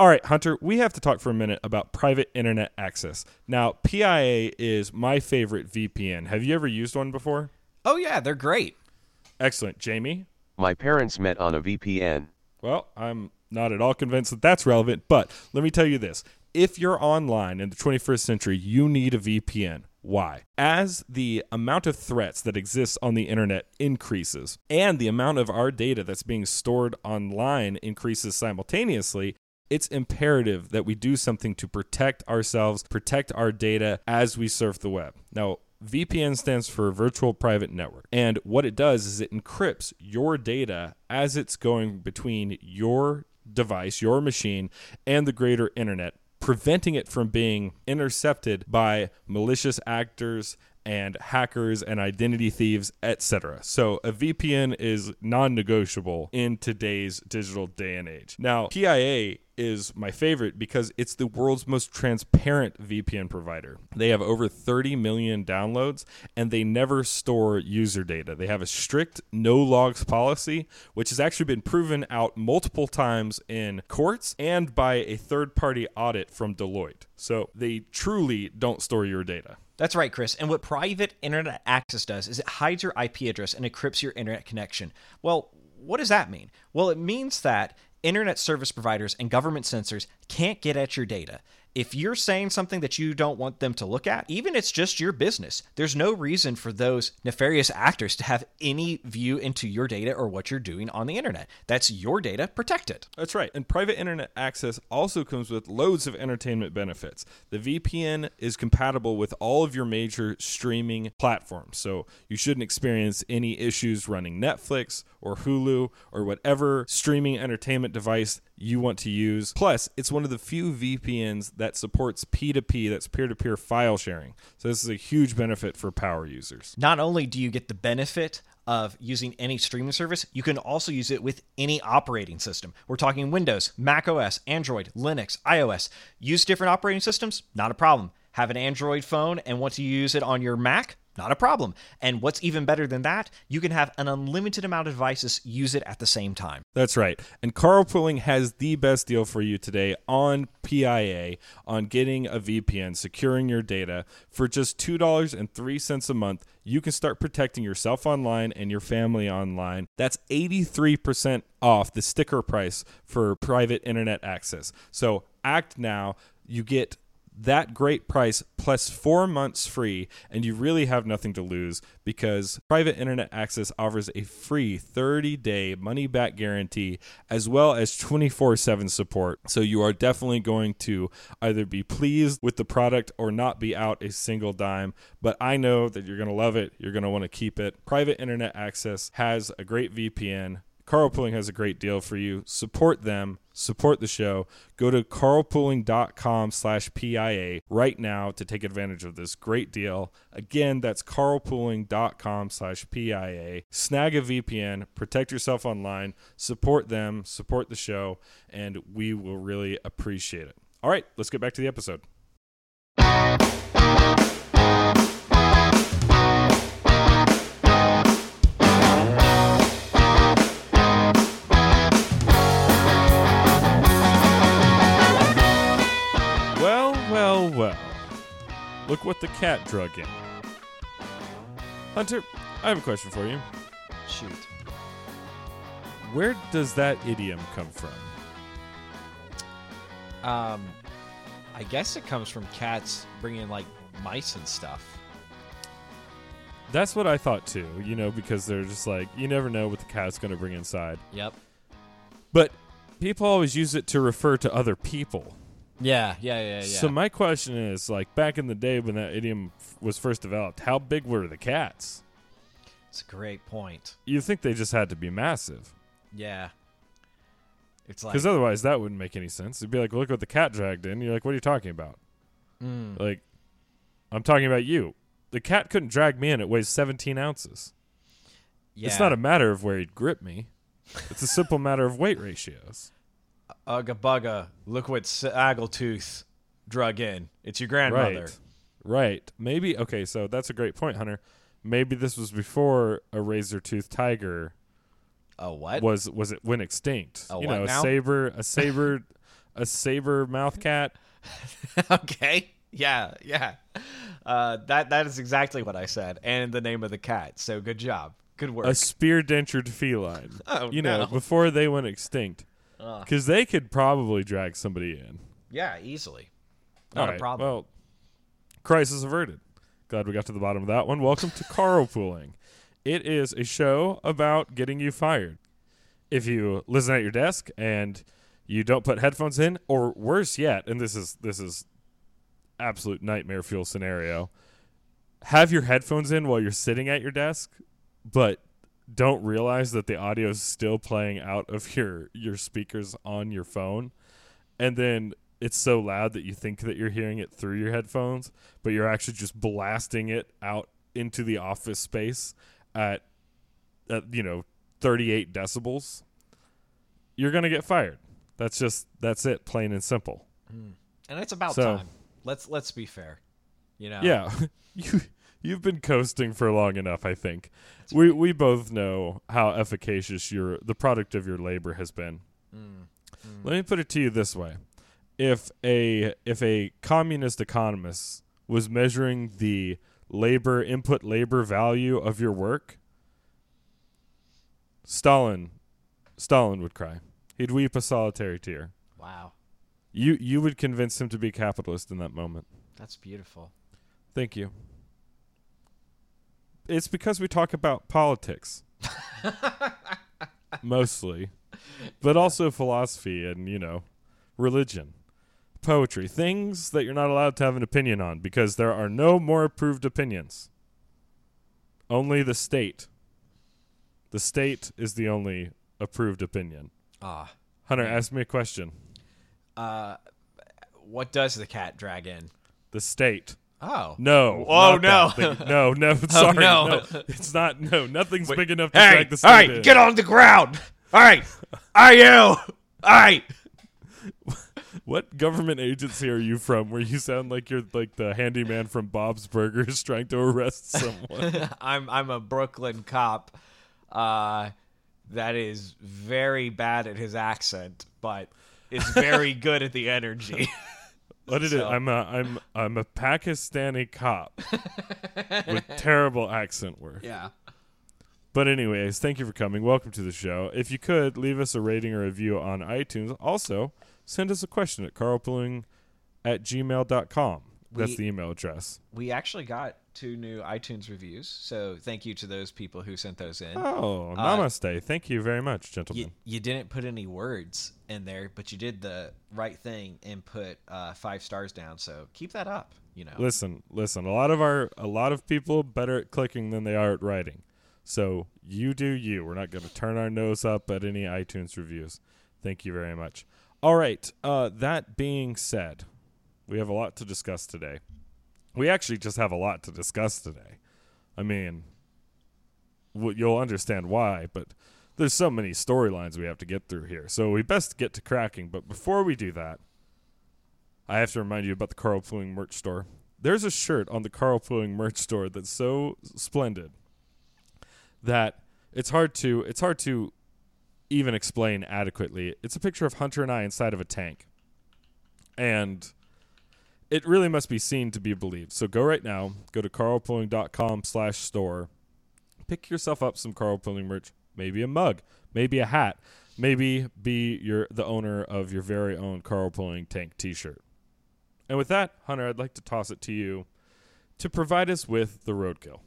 All right, Hunter, we have to talk for a minute about private internet access. Now, PIA is my favorite VPN. Have you ever used one before? Oh, yeah, they're great. Excellent. Jamie? My parents met on a VPN. Well, I'm not at all convinced that that's relevant, but let me tell you this. If you're online in the 21st century, you need a VPN. Why? As the amount of threats that exist on the internet increases and the amount of our data that's being stored online increases simultaneously, it's imperative that we do something to protect ourselves, protect our data as we surf the web. Now, VPN stands for Virtual Private Network. And what it does is it encrypts your data as it's going between your device, your machine, and the greater internet, preventing it from being intercepted by malicious actors and hackers and identity thieves, etc. So a VPN is non-negotiable in today's digital day and age. Now, PIA is my favorite because it's the world's most transparent VPN provider. They have over 30 million downloads and they never store user data. They have a strict no logs policy, which has actually been proven out multiple times in courts and by a third party audit from Deloitte. So they truly don't store your data. That's right, Chris. And what private internet access does is it hides your IP address and encrypts your internet connection. Well, what does that mean? Well, it means that internet service providers and government censors can't get at your data. If you're saying something that you don't want them to look at, even it's just your business, there's no reason for those nefarious actors to have any view into your data or what you're doing on the internet. That's your data, protect it. That's right. And private internet access also comes with loads of entertainment benefits. The VPN is compatible with all of your major streaming platforms, so you shouldn't experience any issues running Netflix or Hulu or whatever streaming entertainment device you want to use. Plus, it's one of the few VPNs that supports P2P, that's peer to peer file sharing. So, this is a huge benefit for power users. Not only do you get the benefit of using any streaming service, you can also use it with any operating system. We're talking Windows, Mac OS, Android, Linux, iOS. Use different operating systems? Not a problem. Have an Android phone and want to use it on your Mac? Not a problem. And what's even better than that, you can have an unlimited amount of devices use it at the same time. That's right. And Carlpooling has the best deal for you today on PIA on getting a VPN, securing your data. For just $2.03 a month, you can start protecting yourself online and your family online. That's 83% off the sticker price for private internet access. So act now. You get that great price plus four months free, and you really have nothing to lose because private internet access offers a free 30 day money back guarantee as well as 24 7 support. So you are definitely going to either be pleased with the product or not be out a single dime. But I know that you're going to love it, you're going to want to keep it. Private internet access has a great VPN. Carlpooling has a great deal for you. Support them, support the show. Go to carlpooling.com slash PIA right now to take advantage of this great deal. Again, that's carlpooling.com slash PIA. Snag a VPN, protect yourself online, support them, support the show, and we will really appreciate it. All right, let's get back to the episode. Look what the cat drug in. Hunter, I have a question for you. Shoot. Where does that idiom come from? Um, I guess it comes from cats bringing like mice and stuff. That's what I thought too, you know, because they're just like, you never know what the cat's going to bring inside. Yep. But people always use it to refer to other people. Yeah, yeah, yeah, yeah. So my question is, like, back in the day when that idiom f- was first developed, how big were the cats? it's a great point. You think they just had to be massive. Yeah. It's like Because otherwise, that wouldn't make any sense. It'd be like, look what the cat dragged in. You're like, what are you talking about? mm, Like, I'm talking about you. The cat couldn't drag me in. It weighs 17 ounces. yeah. It's not a matter of where he'd grip me. It's a simple matter of weight ratios. Ugga bugga. Look what Snaggletooth drug in. It's your grandmother. Right. Right. Maybe okay, so that's a great point, Hunter. Maybe this was before a razor tooth tiger Oh what? was was it went extinct. A you know, now? a saber a saber a saber mouth cat. okay. Yeah, yeah. Uh, that that is exactly what I said, and the name of the cat. So good job, good work. a spear dentured feline. Oh, you know, no. before they went extinct. Ah. because they could probably drag somebody in. yeah, easily. All Not right, a problem. Well, crisis averted. Glad we got to the bottom of that one. Welcome to carlpooling. It is a show about getting you fired. If you listen at your desk and you don't put headphones in, or worse yet, and this is this is absolute nightmare fuel scenario, have your headphones in while you're sitting at your desk, but don't realize that the audio is still playing out of your your speakers on your phone and then it's so loud that you think that you're hearing it through your headphones but you're actually just blasting it out into the office space at, at you know 38 decibels you're going to get fired that's just that's it plain and simple hmm. and it's about So- time. Let's let's be fair. You know. Yeah, you you've been coasting for long enough. I think we we both know how efficacious your the product of your labor has been. Mm. Let me put it to you this way: if a if a communist economist was measuring the labor input labor value of your work, Stalin Stalin would cry. He'd weep a solitary tear. Wow, You you would convince him to be capitalist in that moment. that's beautiful. Thank you. It's because we talk about politics. Mostly. But also philosophy and, you know, religion, poetry, things that you're not allowed to have an opinion on because there are no more approved opinions. Only the state. The state is the only approved opinion. Ah. Hunter, ask me a question. Uh, what does the cat drag in? The state. Oh. No. Oh, no. No, no. Sorry. no. no. It's not. No, nothing's Wait. big enough to Hey, drag the all state right, in. get on the ground. All right, are you? All right. What government agency are you from where you sound like you're like the handyman from Bob's Burgers trying to arrest someone? I'm I'm a Brooklyn cop. Uh, that is very bad at his accent, but is very good at the energy. What is it? So- I'm a I'm I'm a Pakistani cop with terrible accent work. yeah. But anyways, thank you for coming. Welcome to the show. If you could leave us a rating or review on iTunes. Also, send us a question at carlpooling at gmail.com. That's We- the email address. We actually got two new iTunes reviews, so thank you to those people who sent those in. Oh, Uh, namaste. Thank you very much, gentlemen. You, you didn't put any words in there, but you did the right thing and put uh, five stars down. So keep that up. You know. Listen, listen. A lot of our a lot of people better at clicking than they are at writing. So you do you. We're not going to turn our nose up at any iTunes reviews. Thank you very much. All right. Uh, that being said, we have a lot to discuss today. We actually just have a lot to discuss today. I mean, w- you'll understand why, but there's so many storylines we have to get through here. So we best get to cracking. But before we do that, I have to remind you about the Carl Pooling merch store. There's a shirt on the Carl Pooling merch store that's so splendid that it's hard to it's hard to even explain adequately. It's a picture of Hunter and I inside of a tank. And it really must be seen to be believed. So go right now, go to carlpooling.com slash store. Pick yourself up some Carl Pooling merch, maybe a mug, maybe a hat, maybe be your the owner of your very own Carl Pooling tank t-shirt. And with that, Hunter, I'd like to toss it to you to provide us with the roadkill.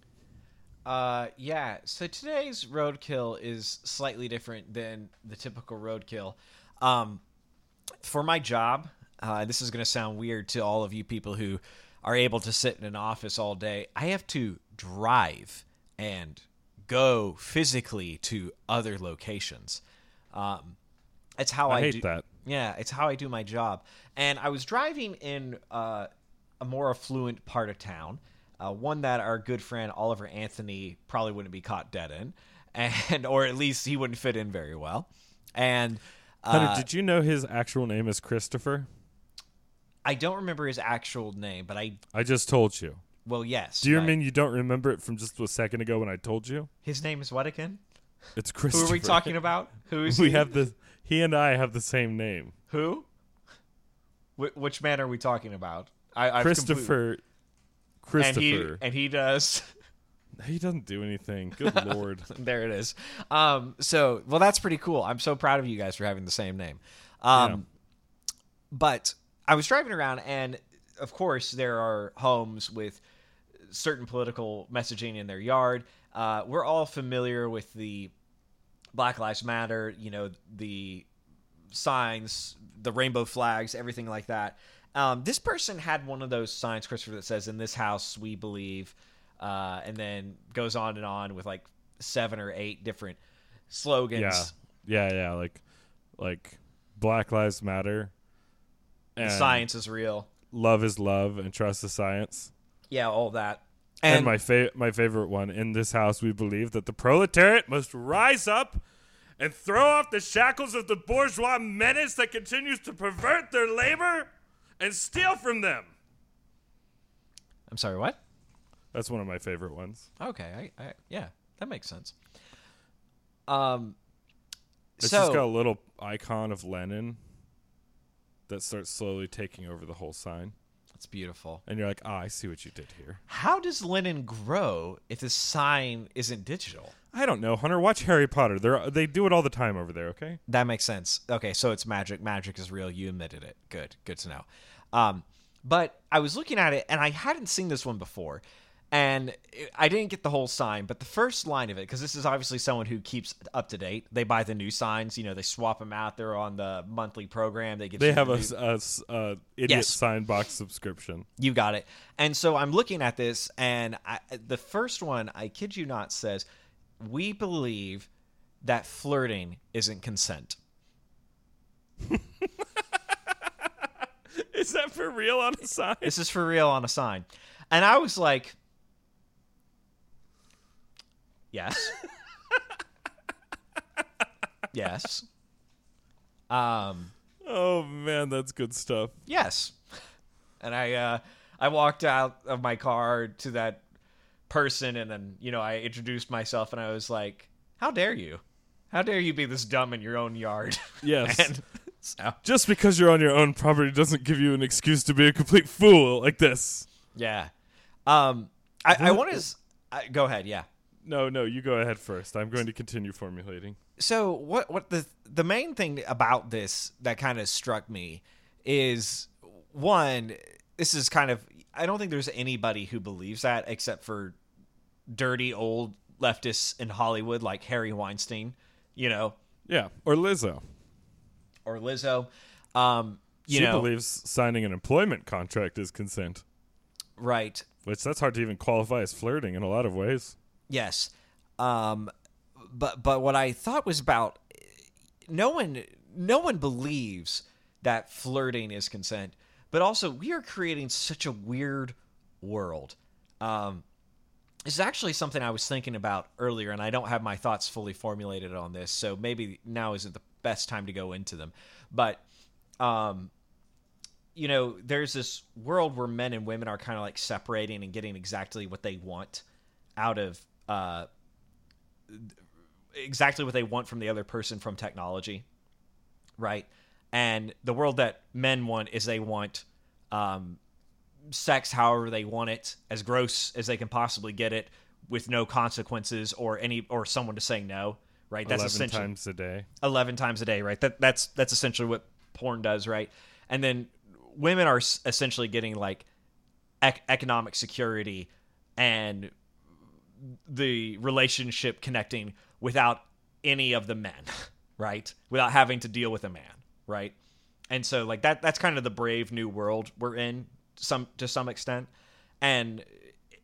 Uh, yeah. So today's roadkill is slightly different than the typical roadkill. Um, for my job, uh, this is going to sound weird to all of you people who are able to sit in an office all day. I have to drive and go physically to other locations. Um, it's how I, I hate do, that. Yeah, it's how I do my job. And I was driving in uh, a more affluent part of town, uh, one that our good friend Oliver Anthony probably wouldn't be caught dead in, and or at least he wouldn't fit in very well. And Hunter, uh, did you know his actual name is Christopher? I don't remember his actual name, but I I just told you. well, yes. Do you mean you don't remember it from just a second ago when I told you? his name is what again? It's Christopher. Who Christopher. are we talking about? Who is we he? have the he and I have the same name. who? Wh- which man are we talking about? I, I've Christopher. complete- and he Christopher. and he does. he doesn't do anything. Good lord. there it is. Um, so well, that's pretty cool. I'm so proud of you guys for having the same name. Um, but I was driving around, and of course, there are homes with certain political messaging in their yard. Uh, we're all familiar with the Black Lives Matter, you know, the signs, the rainbow flags, everything like that. Um, this person had one of those signs, Christopher, that says, In this house we believe, uh, and then goes on and on with like seven or eight different slogans. Yeah. Yeah, yeah, like like Black Lives Matter. The And science is real. love is love and trust the science. Yeah, all that. And, And, my fa- my favorite one in this house we believe that the proletariat must rise up and throw off the shackles of the bourgeois menace that continues to pervert their labor and steal from them. I'm sorry, what? That's one of my favorite ones. Okay, I, I yeah, that makes sense. Um, It's so just got a little icon of Lenin that starts slowly taking over the whole sign. that's beautiful. And you're like, ah, I see what you did here. How does Lenin grow if the sign isn't digital? I don't know, Hunter. Watch Harry Potter. They they do it all the time over there. Okay. That makes sense. Okay, so it's magic. Magic is real. You admitted it. Good. Good to know. Um, but I was looking at it and I hadn't seen this one before. And I didn't get the whole sign, but the first line of it, because this is obviously someone who keeps up to date. They buy the new signs, you know, they swap them out. They're on the monthly program. They get They have the a, new- a s- a idiot Yes. sign box subscription. You got it. And so I'm looking at this, and I, the first one, I kid you not, says, "We believe that flirting isn't consent." Is that for real on a sign? This is for real on a sign, and I was like, "Yes, yes, um, Oh man, that's good stuff. yes." And I, uh, I walked out of my car to that person, and then you know I introduced myself, and I was like, "How dare you? How dare you be this dumb in your own yard?" Yes. and so Just because you're on your own property doesn't give you an excuse to be a complete fool like this. yeah, um, I, I want to I, go ahead. Yeah. No, no, you go ahead first. I'm going to continue formulating. so what what the the main thing about this that kind of struck me is one this is kind of I don't think there's anybody who believes that except for dirty old leftists in Hollywood like Harry Weinstein, you know, Yeah, or Lizzo. or Lizzo. Um, you she know, believes signing an employment contract is consent, right? which that's hard to even qualify as flirting in a lot of ways. Yes. Um, but but what I thought was about no one no one believes that flirting is consent, but also we are creating such a weird world. Um, is actually something I was thinking about earlier, and I don't have my thoughts fully formulated on this, so maybe now isn't the best time to go into them. But um, you know, there's this world where men and women are kind of like separating and getting exactly what they want out of uh, exactly what they want from the other person from technology, right? And the world that men want is they want um, sex however they want it, as gross as they can possibly get it, with no consequences or any or someone to say no, right? That's Eleven essentially times a day. 11 times a day, right? That that's that's essentially what porn does, right? And then women are essentially getting like ec- economic security and the relationship connecting without any of the men, right? Without having to deal with a man, right? And so like that that's kind of the brave new world we're in some to some extent. And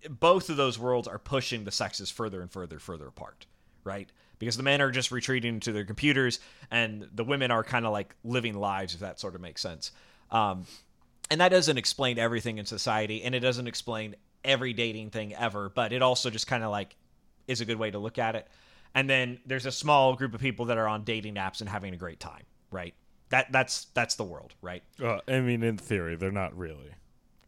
both of those worlds are pushing the sexes further and further further apart, right? Because the men are just retreating into their computers and the women are kind of like living lives if that sort of makes sense. Um, and that doesn't explain everything in society and it doesn't explain every dating thing ever but it also just kind of like is a good way to look at it and then there's a small group of people that are on dating apps and having a great time right that that's that's the world right Uh, I mean, in theory, they're not really.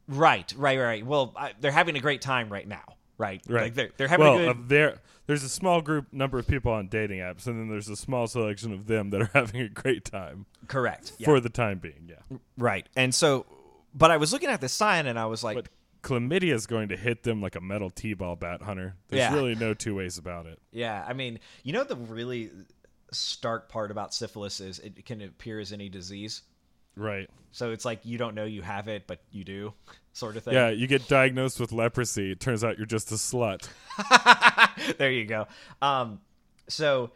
right right right well I, they're having a great time right now right? Right. Like they're they're having well, a good uh, there there's a small group number of people on dating apps, and then there's a small selection of them that are having a great time correct yeah. for the time being. Yeah, right. And so, but I was looking at the sign and I was like, but chlamydia is going to hit them like a metal t-ball bat, Hunter. There's Yeah. really no two ways about it. yeah. I mean, you know the really stark part about syphilis is it can appear as any disease. Right. So it's like you don't know you have it, but you do, sort of thing. Yeah, you get diagnosed with leprosy. It turns out you're just a slut. there you go. Um, so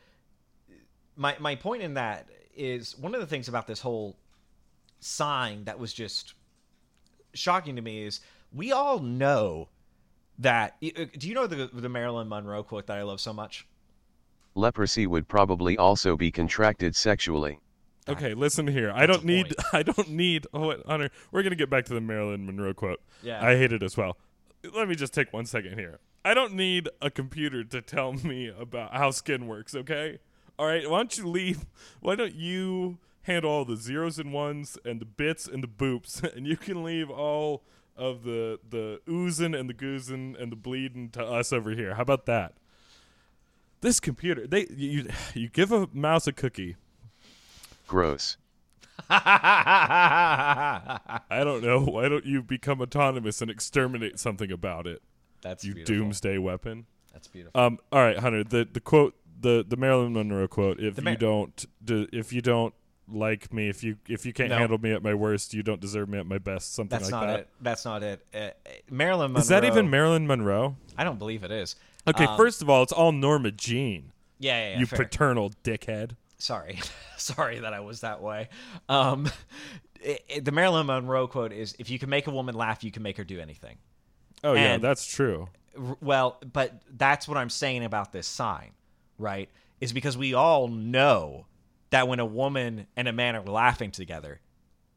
my my point in that is one of the things about this whole sign that was just shocking to me is we all know that. uh, Do you know the the Marilyn Monroe quote that I love so much? Leprosy would probably also be contracted sexually. Okay, listen here. I don't need. point. I don't need. Oh, wait, Hunter. We're gonna get back to the Marilyn Monroe quote. Yeah. I hate it as well. Let me just take one second here. I don't need a computer to tell me about how skin works. Okay. All right. Why don't you leave? Why don't you handle all the zeros and ones and the bits and the boops, and you can leave all of the the oozing and the goozing and the bleeding to us over here. How about that? This computer, they you you give a mouse a cookie. Gross. I don't know. Why don't you become autonomous and exterminate something about it? That's You beautiful. doomsday weapon. That's beautiful. Um. All right, Hunter. The the quote the the Marilyn Monroe quote. If The you don't do, if you don't like me, if you if you can't No. handle me at my worst, you don't deserve me at my best. Something That's like not that. it. That's not it. Uh, Marilyn Monroe. Is that even Marilyn Monroe? I don't believe it is. Okay, Um, first of all, it's all Norma Jean. Yeah, yeah, yeah you fair. paternal dickhead. sorry sorry that i was that way um i i- the marilyn monroe quote is if you can make a woman laugh you can make her do anything Oh yeah, that's true. R- well but that's what i'm saying about this sign right is because we all know that when a woman and a man are laughing together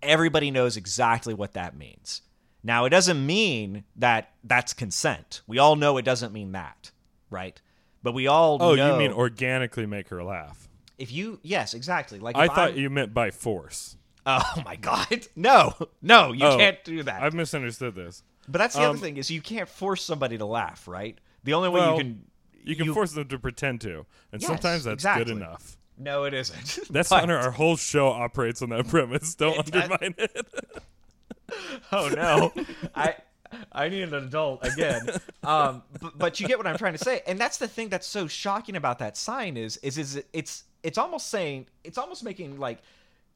everybody knows exactly what that means now it doesn't mean that that's consent we all know it doesn't mean that right but we all Oh, know you mean organically make her laugh? if you yes exactly like I thought I'm- you meant by force. Oh my god. No. No, you Oh, can't do that. I've misunderstood this. but that's the um, other thing is you can't force somebody to laugh, right? The only way Well, you can You can you- force them to pretend to, and Yes, sometimes that's exactly. good enough. No, it isn't. That's But- Hunter. Our whole show operates on that premise. Don't It undermine it. Oh no. I I need an adult again. Um but, but you get what I'm trying to say. And that's the thing that's so shocking about that sign is is is it's it's almost saying it's almost making like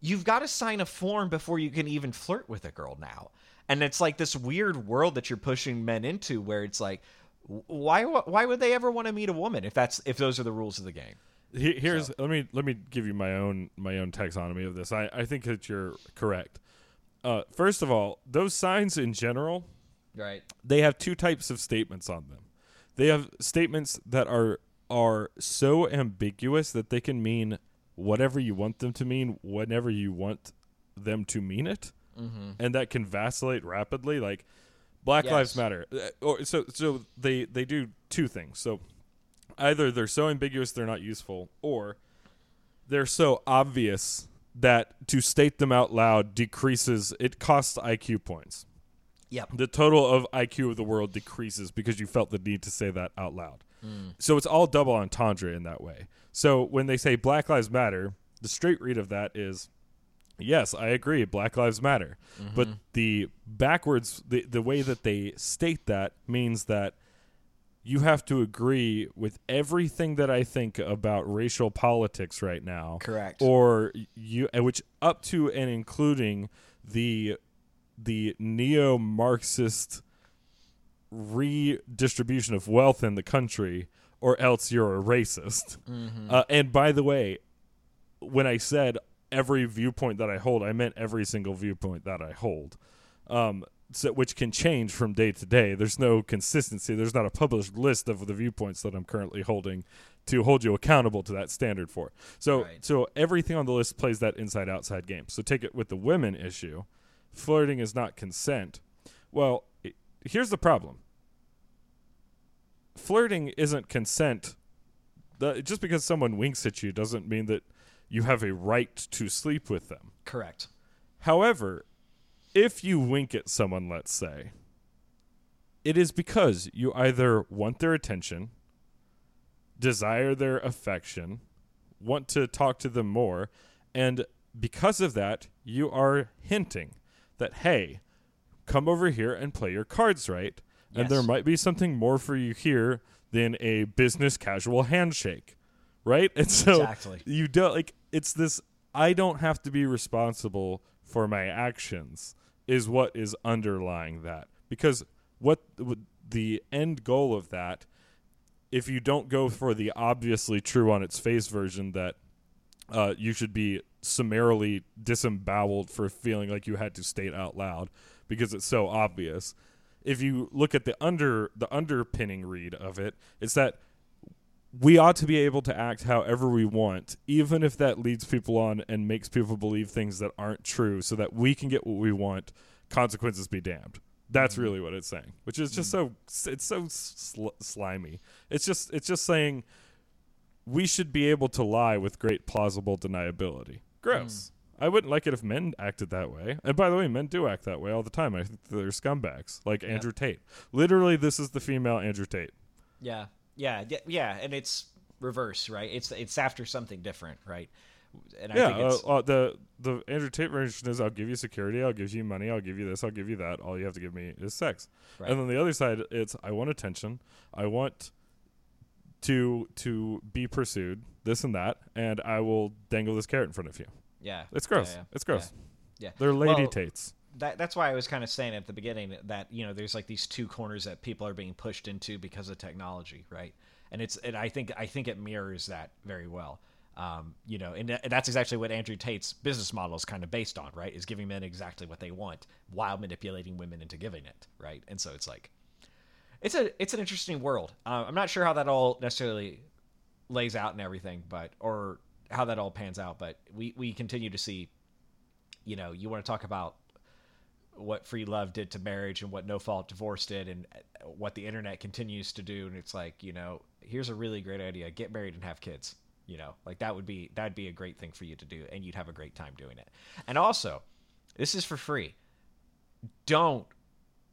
you've got to sign a form before you can even flirt with a girl now. And it's like this weird world that you're pushing men into where it's like why why would they ever want to meet a woman if that's if those are the rules of the game? He- Here's let me let me give you my own my own taxonomy of this. I, I think that you're correct. Uh, first of all, those signs in general, Right. they have two types of statements on them. They have statements that are are so ambiguous that they can mean whatever you want them to mean whenever you want them to mean it, Mm-hmm. and that can vacillate rapidly. Like Black Yes. Lives Matter, Uh, or so so they they do two things. So either they're so ambiguous they're not useful, or they're so obvious that to state them out loud decreases it costs IQ points Yep. the total of IQ of the world decreases because you felt the need to say that out loud. Hmm. So it's all double entendre in that way. So when they say Black Lives Matter, the straight read of that is yes, I agree, Black Lives Matter. But mm-hmm. the backwards the the way that they state that means that you have to agree with everything that I think about racial politics right now. Correct. Or you which up to and including the the neo-Marxist redistribution of wealth in the country, or else you're a racist. Uh, and by the way, when I said every viewpoint that I hold, I meant every single viewpoint that I hold, um, so, which can change from day to day. There's no consistency. There's not a published list of the viewpoints that I'm currently holding to hold you accountable to that standard for. So, Right. so everything on the list plays that inside outside game. So take it with the women issue. Flirting is not consent. Well, i here's the problem. Flirting isn't consent. The, just because someone winks at you doesn't mean that you have a right to sleep with them. Correct. However, if you wink at someone, let's say, it is because you either want their attention, desire their affection, want to talk to them more, and because of that, you are hinting that, hey, come over here and play your cards right. And there might be something more for you here than a business casual handshake. Right? And so Exactly. you don't like it's this I don't have to be responsible for my actions is what is underlying that. Because what the end goal of that if you don't go for the obviously true on its face version that uh, you should be summarily disemboweled for feeling like you had to state out loud because it's so obvious. If you look at the under the underpinning read of it, it's that we ought to be able to act however we want, even if that leads people on and makes people believe things that aren't true, so that we can get what we want. Consequences be damned. That's mm-hmm. really what it's saying, which is just mm. so it's so sl- slimy. It's just it's just saying we should be able to lie with great plausible deniability. Gross. Mm. I wouldn't like it if men acted that way. And by the way, men do act that way all the time. I think they're scumbags, like Andrew Tate. Literally, this is the female Andrew Tate. Yeah, yeah, yeah, yeah, and it's reverse, right? It's it's after something different, right? And I yeah, think it's uh, uh, the the Andrew Tate version is I'll give you security, I'll give you money, I'll give you this, I'll give you that. All you have to give me is sex. Right. And then the other side, it's I want attention, I want to to be pursued, this and that, and I will dangle this carrot in front of you. yeah, It's gross. Yeah, yeah, It's gross. Yeah, yeah. They're lady Well, Tates. That that's why I was kind of saying at the beginning that you know there's like these two corners that people are being pushed into because of technology, right? And it's and I think I think it mirrors that very well. Um, you know, and tha- that's exactly what Andrew Tate's business model is kind of based on, right? Is giving men exactly what they want while manipulating women into giving it, right? And so it's like, it's a it's an interesting world. Uh, I'm not sure how that all necessarily lays out and everything, but or how that all pans out. But we we continue to see, you know, you want to talk about what free love did to marriage and what no fault divorce did and uh, what the internet continues to do. And it's like you know here's a really great idea. Get married and have kids. You know like that would be that'd be a great thing for you to do and you'd have a great time doing it. And also this is for free. Don't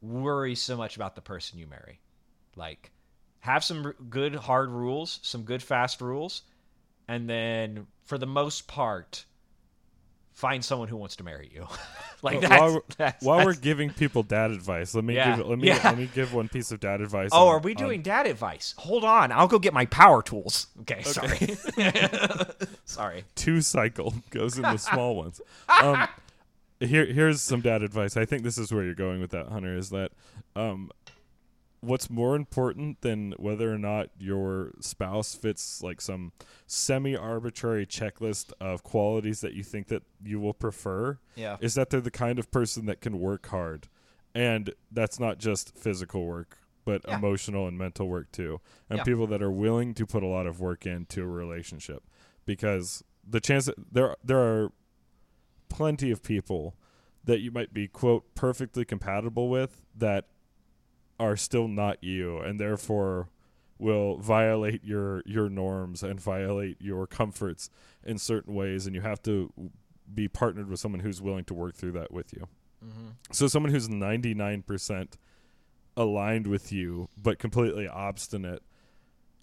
worry so much about the person you marry. Like have some good hard rules some good fast rules and then for the most part find someone who wants to marry you like Well, that's, while, we're, that's- while we're giving people dad advice, let me Yeah. give let me Yeah. let me give one piece of dad advice. Oh, on- are we on- doing dad advice? Hold on, I'll go get my power tools. Okay, sorry. sorry. two cycle goes in the small ones. Um, here, here's some dad advice. I think this is where you're going with that, Hunter. Is that um, what's more important than whether or not your spouse fits like some semi-arbitrary checklist of qualities that you think that you will prefer? Yeah. is that they're the kind of person that can work hard, and that's not just physical work. But Yeah. emotional and mental work too, and Yeah. people that are willing to put a lot of work into a relationship because the chance that there there are plenty of people that you might be quote perfectly compatible with that are still not you and therefore will violate your your norms and violate your comforts in certain ways and you have to be partnered with someone who's willing to work through that with you. So someone who's 99% aligned with you but completely obstinate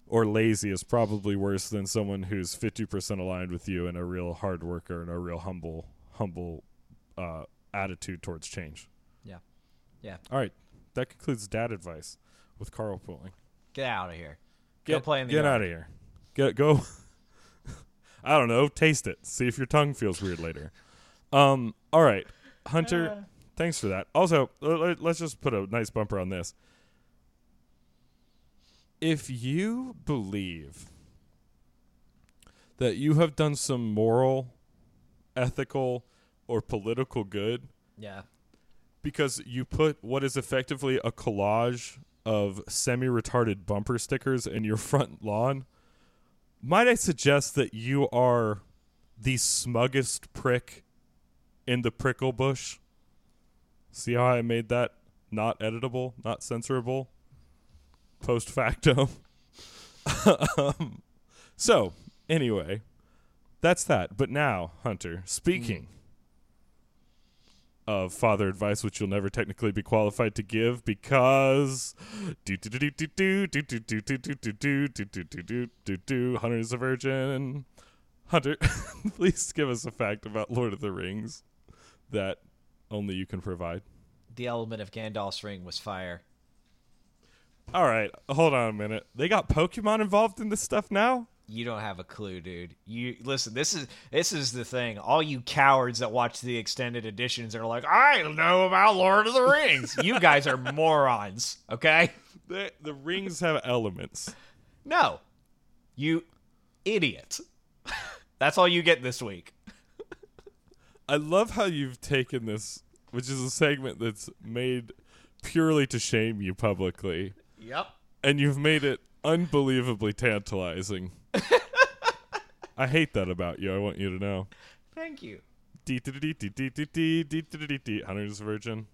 or lazy is probably worse than someone who's 50% aligned with you and a real hard worker and a real humble humble uh, attitude towards change. Yeah. Yeah. All right, that concludes dad advice with Carl Pooling. Get out of here. Get go play in the Get yard. out of here. Get go. I don't know. Taste it. See if your tongue feels weird later. Um. All right, Hunter. thanks for that. Also, l- l- let's just put a nice bumper on this. If you believe that you have done some moral, ethical, or political good Yeah. Because you put what is effectively a collage of semi-retarded bumper stickers in your front lawn, might I suggest that you are the smuggest prick in the prickle bush? See how I made that not editable, not censorable, post facto. um, so anyway, that's that. But now, Hunter, speaking of father advice, which you'll never technically be qualified to give because Hunter is a virgin. Hunter, please give us a fact about Lord of the Rings that only you can provide. The element of Gandalf's ring was fire. All right, hold on a minute. They got Pokemon involved in this stuff now? You don't have a clue, dude. You listen. This is this is the thing. All you cowards that watch the extended editions are like, I know about Lord of the Rings. you guys are morons. Okay? The, the rings have elements. No, you idiot. That's all you get this week. I love how you've taken this, which is a segment that's made purely to shame you publicly, Yep. and you've made it unbelievably tantalizing. I hate that about you. I want you to know. Thank you. Hunter's virgin.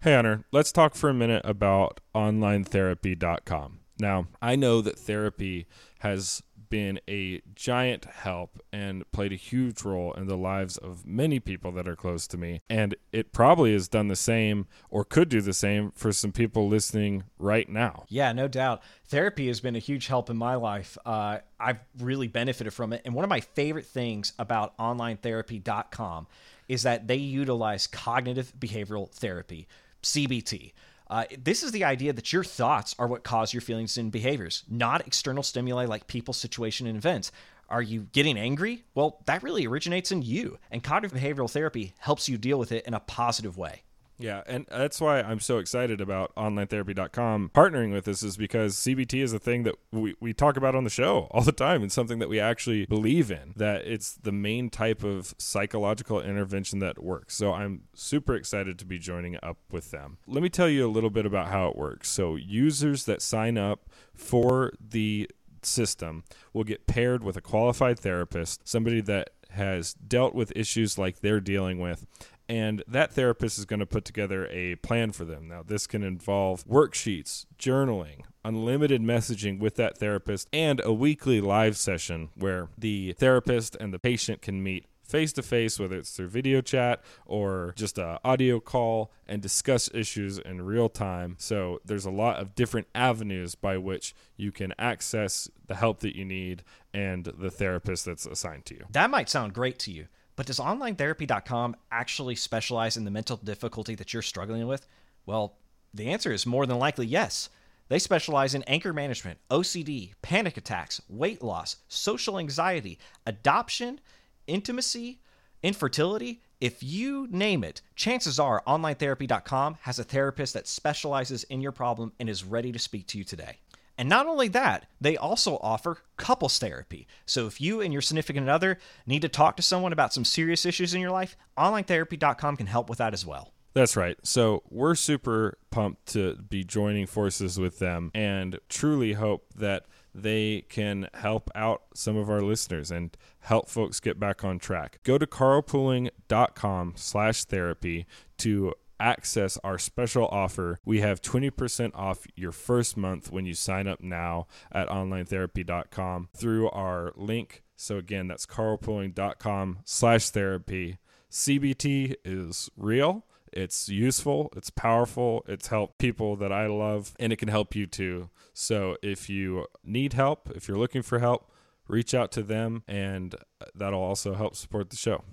hey, Hunter, let's talk for a minute about onlinetherapy.com. Now, I know that therapy has been a giant help and played a huge role in the lives of many people that are close to me. And it probably has done the same or could do the same for some people listening right now. Yeah, no doubt. Therapy has been a huge help in my life. Uh, I've really benefited from it. And one of my favorite things about onlinetherapy.com is that they utilize cognitive behavioral therapy, CBT. Uh, this is the idea that your thoughts are what cause your feelings and behaviors, not external stimuli like people, situation, and events. Are you getting angry? Well, that really originates in you. And cognitive behavioral therapy helps you deal with it in a positive way. Yeah, and that's why I'm so excited about onlinetherapy.com partnering with us is because CBT is a thing that we, we talk about on the show all the time and something that we actually believe in, that it's the main type of psychological intervention that works. So I'm super excited to be joining up with them. Let me tell you a little bit about how it works. So users that sign up for the system will get paired with a qualified therapist, somebody that has dealt with issues like they're dealing with and that therapist is going to put together a plan for them. Now, this can involve worksheets, journaling, unlimited messaging with that therapist, and a weekly live session where the therapist and the patient can meet face to face, whether it's through video chat or just a audio call, and discuss issues in real time. So there's a lot of different avenues by which you can access the help that you need and the therapist that's assigned to you. That might sound great to you. But does onlinetherapy.com actually specialize in the mental difficulty that you're struggling with? Well, the answer is more than likely yes. They specialize in anger management, OCD, panic attacks, weight loss, social anxiety, adoption, intimacy, infertility. If you name it, chances are onlinetherapy.com has a therapist that specializes in your problem and is ready to speak to you today. And not only that, they also offer couples therapy. So if you and your significant other need to talk to someone about some serious issues in your life, onlinetherapy.com can help with that as well. That's right. So we're super pumped to be joining forces with them and truly hope that they can help out some of our listeners and help folks get back on track. Go to carlpooling.com slash therapy to access our special offer. We have 20% off your first month when you sign up now at onlinetherapy.com through our link. So again, that's carlpooling.com slash therapy. CBT is real. It's useful, it's powerful, it's helped people that I love, and it can help you too. So if you need help, if you're looking for help, reach out to them, and that'll also help support the show.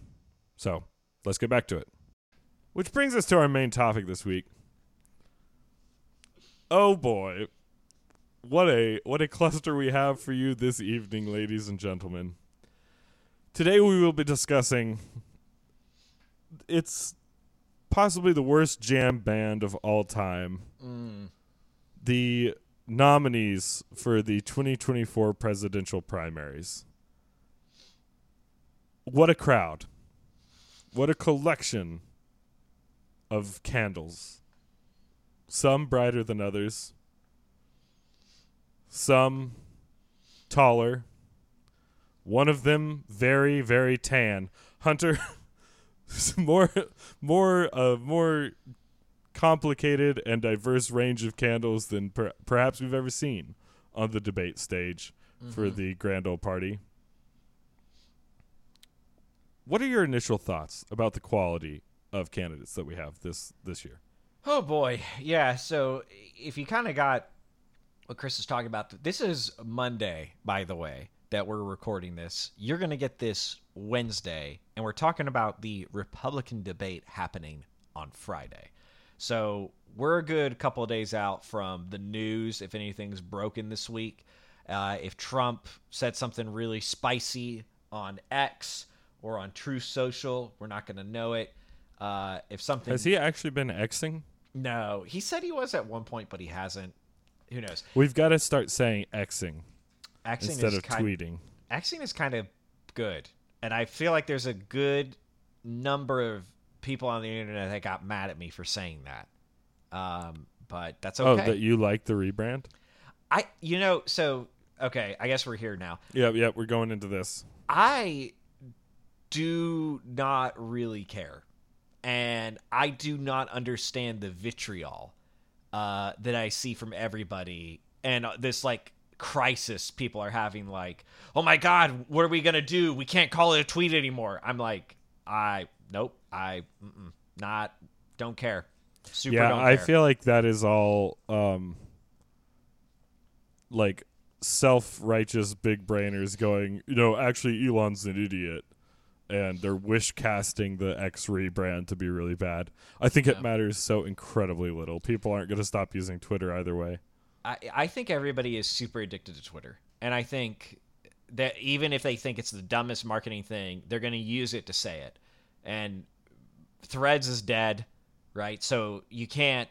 So let's get back to it. Which brings us to our main topic this week. Oh boy. What a what a cluster we have for you this evening, ladies and gentlemen. Today we will be discussing it's possibly the worst jam band of all time. Mm. The nominees for the 2024 presidential primaries. What a crowd. What a collection of candles. Some brighter than others. Some taller. One of them very, very tan. Hunter, more, more, uh, more complicated and diverse range of candles than per- perhaps we've ever seen on the debate stage for the grand old party. what are your initial thoughts about the quality of candidates that we have this this year? Oh boy, yeah. So if you kind of got what Chris is talking about, this is Monday, by the way, that we're recording this. You're gonna get this Wednesday, and we're talking about the Republican debate happening on Friday. So we're a good couple of days out from the news. If anything's broken this week, uh, if Trump said something really spicy on X or on Truth Social, we're not gonna know it. Uh, if something Has he actually been Xing? no, he said he was at one point, but he hasn't. Who knows? We've got to start saying Xing Xing instead is of kind, tweeting. Xing is kind of good, and I feel like there's a good number of people on the internet that got mad at me for saying that. Um, but that's okay. Oh, that you like the rebrand? I, you know, so okay, I guess we're here now. Yep, yep. We're going into this. I do not really care. And I do not understand the vitriol uh, that I see from everybody. And uh, this, like, crisis people are having, like, oh my God, what are we going to do? We can't call it a tweet anymore. I'm like, I, nope, I, not, don't care. Super yeah, I care. feel like that is all um like self-righteous big brainers going, you know, actually Elon's an idiot and they're wish casting the X rebrand to be really bad. I think it matters so incredibly little. People aren't going to stop using Twitter either way. I, I think everybody is super addicted to Twitter. And I think that even if they think it's the dumbest marketing thing, they're going to use it to say it. And Threads is dead, right? So you can't.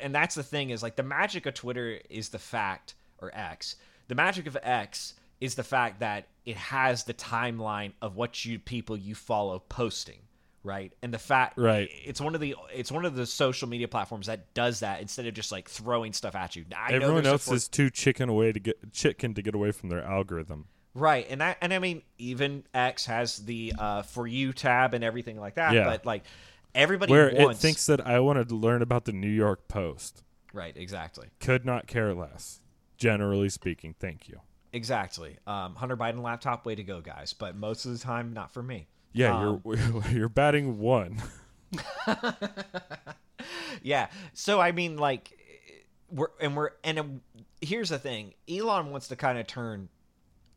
And that's the thing is like the magic of Twitter is the fact, or X. The magic of X is the fact that it has the timeline of what you people you follow posting, right? And the fact, Right. It's one of the it's one of the social media platforms that does that instead of just like throwing stuff at you. I Everyone else for- is too chicken away to get chicken to get away from their algorithm. Right, and that, and I mean, even X has the uh, for you tab and everything like that. Yeah. But like everybody Where wants it thinks that I wanted to learn about the New York Post. right, exactly, Could not care less. Generally speaking, thank you. Exactly. Um, Hunter Biden laptop, way to go, guys. But most of the time, not for me. Yeah, Um, you're you're batting one. Yeah. So I mean, like, we're and we're and um, here's the thing: Elon wants to kind of turn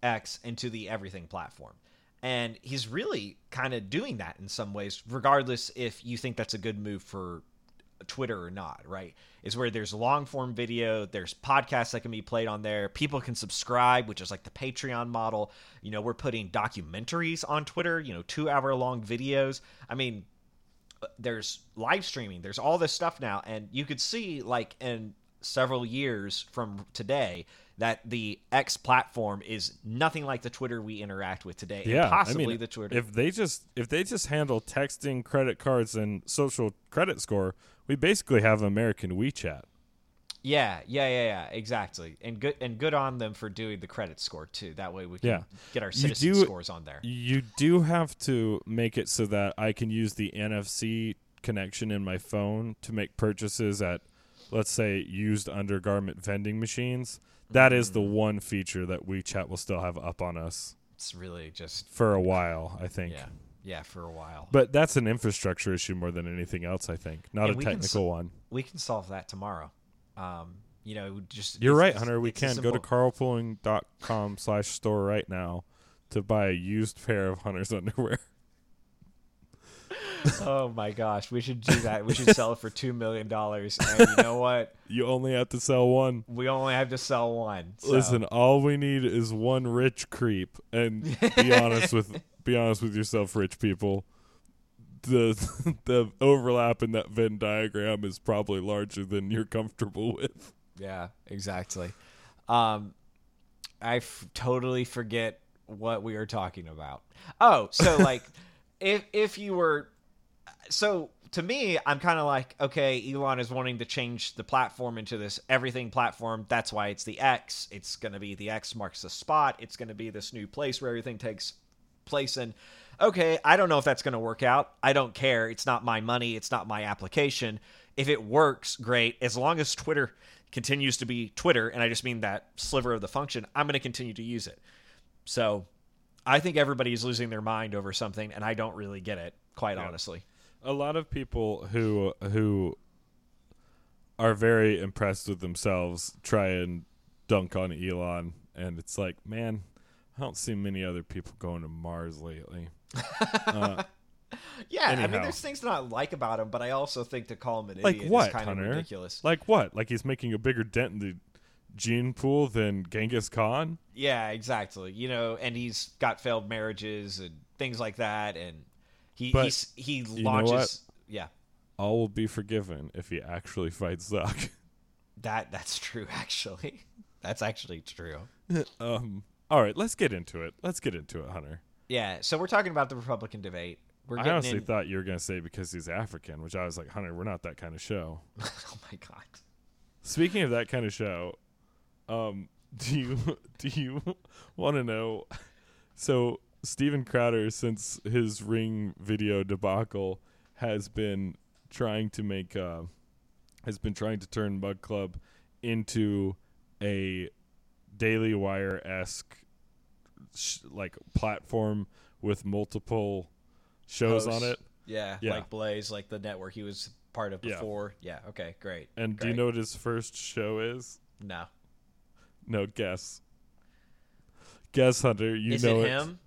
X into the everything platform. And he's really kind of doing that in some ways, regardless if you think that's a good move for Twitter or not, right? Is where there's long form video, there's podcasts that can be played on there. People can subscribe, which is like the Patreon model. You know, we're putting documentaries on Twitter, you know, two hour long videos. I mean, there's live streaming there's all this stuff now and you could see like in several years from today that the x platform is nothing like the twitter we interact with today yeah, possibly I mean, the twitter If they just if they just handle texting, credit cards, and social credit score, we basically have American WeChat. yeah yeah yeah yeah exactly and good and good on them for doing the credit score too that way we can Yeah. get our citizen do- scores on there You do have to make it so that I can use the NFC connection in my phone to make purchases at, let's say, used undergarment vending machines. That is Mm. the one feature that WeChat will still have up on us it's really just for a while, I think. yeah yeah for a while But that's an infrastructure issue more than anything else, I think, not And a technical s- one. we can solve that tomorrow um you know just You're right, Hunter. We can go to carlpooling.com slash store right now to buy a used pair of Hunter's underwear. Oh my gosh, we should do that. We should sell it for two million dollars. And you know what? You only have to sell one. We only have to sell one. so- Listen, all we need is one rich creep, and be honest with be honest with yourself, rich people. The the overlap in that Venn diagram is probably larger than you're comfortable with. Yeah, exactly. Um, I f- totally forget what we were talking about. Oh, so like, if if you were, so to me, I'm kind of like, okay, Elon is wanting to change the platform into this everything platform. That's why it's the X. It's going to be the X marks the spot. It's going to be this new place where everything takes place And Okay, I don't know if that's going to work out. I don't care. It's not my money. It's not my application. If it works, great. As long as Twitter continues to be Twitter, and I just mean that sliver of the function, I'm going to continue to use it. So I think everybody's losing their mind over something, and I don't really get it, quite Yeah. honestly. a lot of people who who are very impressed with themselves try and dunk on Elon, and it's like, man, I don't see many other people going to Mars lately. Uh, Yeah, I mean, there's things to not like about him, but I also think to call him an like idiot what, is kind Hunter? of ridiculous. Like what? Like he's making a bigger dent in the gene pool than Genghis Khan? Yeah, exactly. You know, and he's got failed marriages and things like that, and he he launches. Yeah, All will be forgiven if he actually fights Zuck. that that's true. Actually, that's actually true. um. All right, let's get into it. Let's get into it, Hunter. Yeah. So we're talking about the Republican debate. We're I honestly in. thought you were gonna say because he's African, which I was like, Hunter, we're not that kind of show. oh my god. Speaking of that kind of show, um, do you do you want to know? So Steven Crowder, since his ring video debacle, has been trying to make uh, has been trying to turn Mug Club into a Daily Wire esque sh- like platform with multiple shows on it. Yeah, Yeah. like Blaze, like the network he was part of before. Yeah. okay. Great. And do you know what his first show is? No. No, guess. Guess, Hunter. You Is know it him?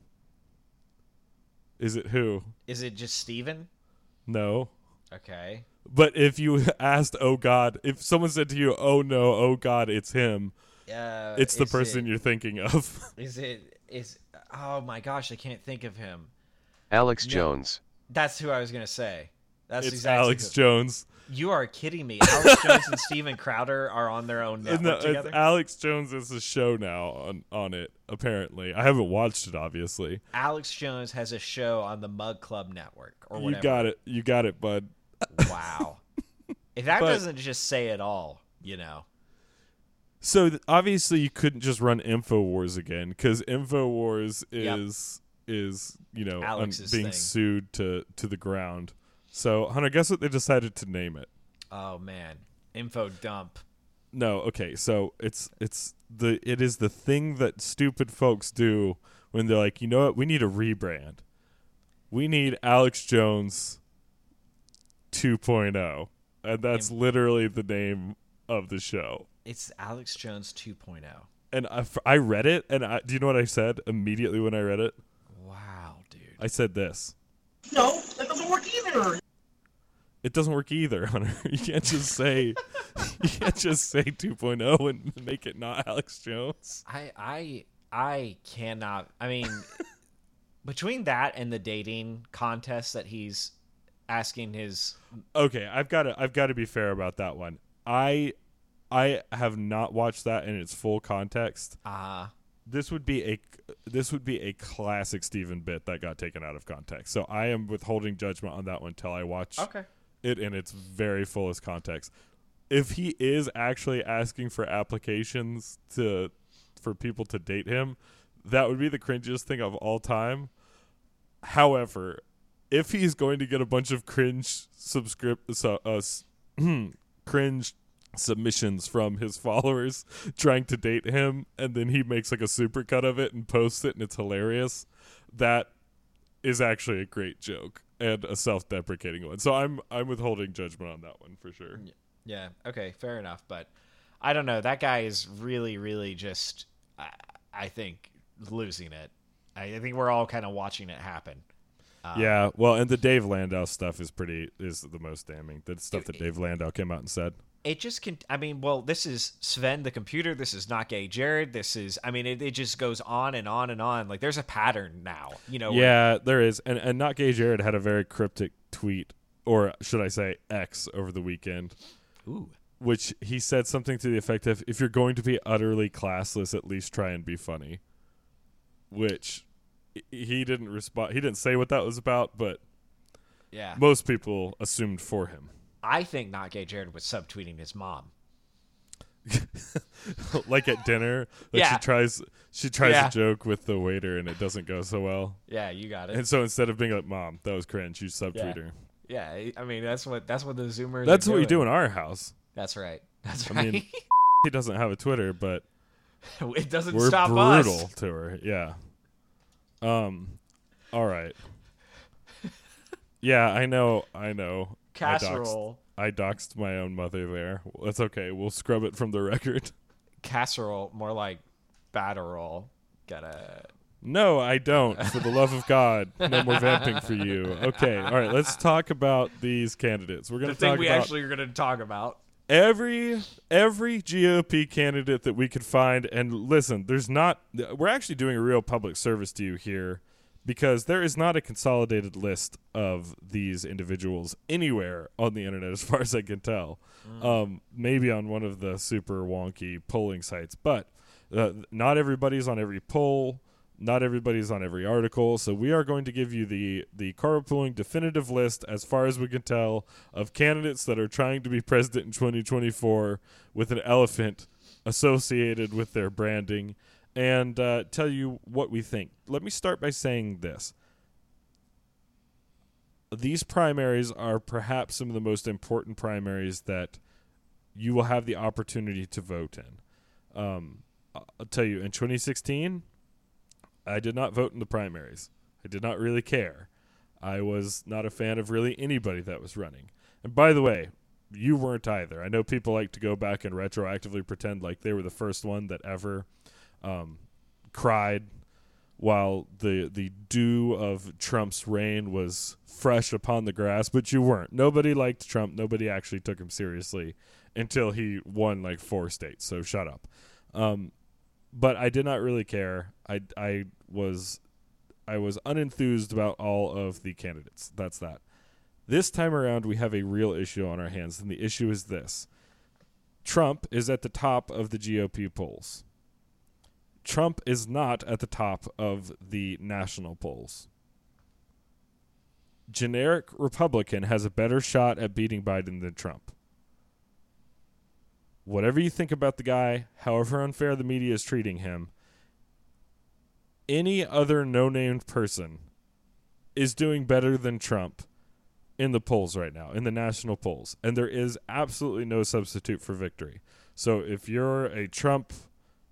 Is it who? Is it just Steven? No. Okay. But if you asked, oh God, if someone said to you, oh no, oh God, it's him, Uh, it's the person it- you're thinking of. Is it is? Oh my gosh, I can't think of him. Alex No. Jones. That's who I was gonna say. That's it's exactly Alex who- Jones. You are kidding me. Alex Jones and Steven Crowder are on their own network No, together. Alex Jones is a show now on, on it, apparently. I haven't watched it, obviously. Alex Jones has a show on the Mug Club Network or whatever. You got it. You got it, bud. Wow. if that But- doesn't just say it all, you know. So th- obviously you couldn't just run Infowars again because Infowars Yep. is is you know un- um, being thing. sued to to the ground. So Hunter, guess what they decided to name it? Oh man, info dump. No, okay. So it's it's the it is the thing that stupid folks do when they're like, you know what, we need a rebrand. We need Alex Jones 2.0, and that's literally the name of the show. It's Alex Jones oh. 2.0. And I, I read it, and I, do you know what I said immediately when I read it? Wow, dude. I said this. No, that doesn't work either. It doesn't work either, Hunter. You can't just say you can't just say 2.0 and make it not Alex Jones. I I I cannot. I mean, between that and the dating contest that he's asking his Okay, I've got to I've got to be fair about that one. I I have not watched that in its full context. uh This would be a this would be a classic Steven bit that got taken out of context. So I am withholding judgment on that one until I watch okay. it in its very fullest context. If he is actually asking for applications to for people to date him, that would be the cringiest thing of all time. However, if he's going to get a bunch of cringe subscript so, uh, cringe submissions from his followers trying to date him and then he makes like a supercut of it and posts it and it's hilarious, that is actually a great joke and a self-deprecating one. So I'm I'm withholding judgment on that one for sure. Yeah. Okay. Fair enough. But I don't know. That guy is really, really just. I, I think losing it. I, I think we're all kind of watching it happen. Um, yeah, well, and the Dave Landau stuff is pretty is the most damning. The stuff that Dave Landau came out and said. It just can. I mean, well, this is Sven the computer. This is not gay Jared. This is. I mean, it, it just goes on and on and on. Like there's a pattern now. You know. where- Yeah, there is, and and not gay Jared had a very cryptic tweet, or should I say X, over the weekend, Ooh. which he said something to the effect of, "If you're going to be utterly classless, at least try and be funny." Which he- he didn't respond. He didn't say what that was about, but Yeah. most people assumed for him. I think not gay Jared was subtweeting his mom. like at dinner, like Yeah. she tries she tries Yeah. a joke with the waiter and it doesn't go so well. Yeah, you got it. And so instead of being like, "Mom, that was cringe," you subtweet Yeah. her. yeah, I mean that's what that's what the Zoomers. That's what we do in our house. That's right. That's I right. mean, he doesn't have a Twitter, but it doesn't we're stop brutal us. to her. Yeah. Um, all right. Yeah, I know. I know. I doxed- Casserole. I doxed my own mother there. That's okay. We'll scrub it from the record. Casserole, more like batterole. Gotta. No, I don't. For the love of God, no more vamping for you. Okay, all right. Let's talk about these candidates. We're going to thing talk we about actually are gonna talk about. every every GOP candidate that we could find. And listen, there's not. We're actually doing a real public service to you here because there is not a consolidated list of these individuals anywhere on the internet, as far as I can tell. Um, maybe on one of the super wonky polling sites, but uh, not everybody's on every poll. Not everybody's on every article, so we are going to give you the the carlpooling definitive list, as far as we can tell, of candidates that are trying to be president in 2024 with an elephant associated with their branding, and uh, tell you what we think. Let me start by saying this: these primaries are perhaps some of the most important primaries that you will have the opportunity to vote in. Um, I'll tell you, in 2016, I did not vote in the primaries. I did not really care. I was not a fan of really anybody that was running. And by the way, you weren't either. I know people like to go back and retroactively pretend like they were the first one that ever um, cried while the the dew of Trump's reign was fresh upon the grass, but you weren't. Nobody liked Trump. Nobody actually took him seriously until he won like four states. So shut up. Um, but I did not really care. I I was I was unenthused about all of the candidates. That's that. This time around, we have a real issue on our hands, and the issue is this: Trump is at the top of the GOP polls. Trump is not at the top of the national polls. Generic Republican has a better shot at beating Biden than Trump. Whatever you think about the guy, however unfair the media is treating him, any other no named person is doing better than Trump in the polls right now, in the national polls. And there is absolutely no substitute for victory. So if you're a Trump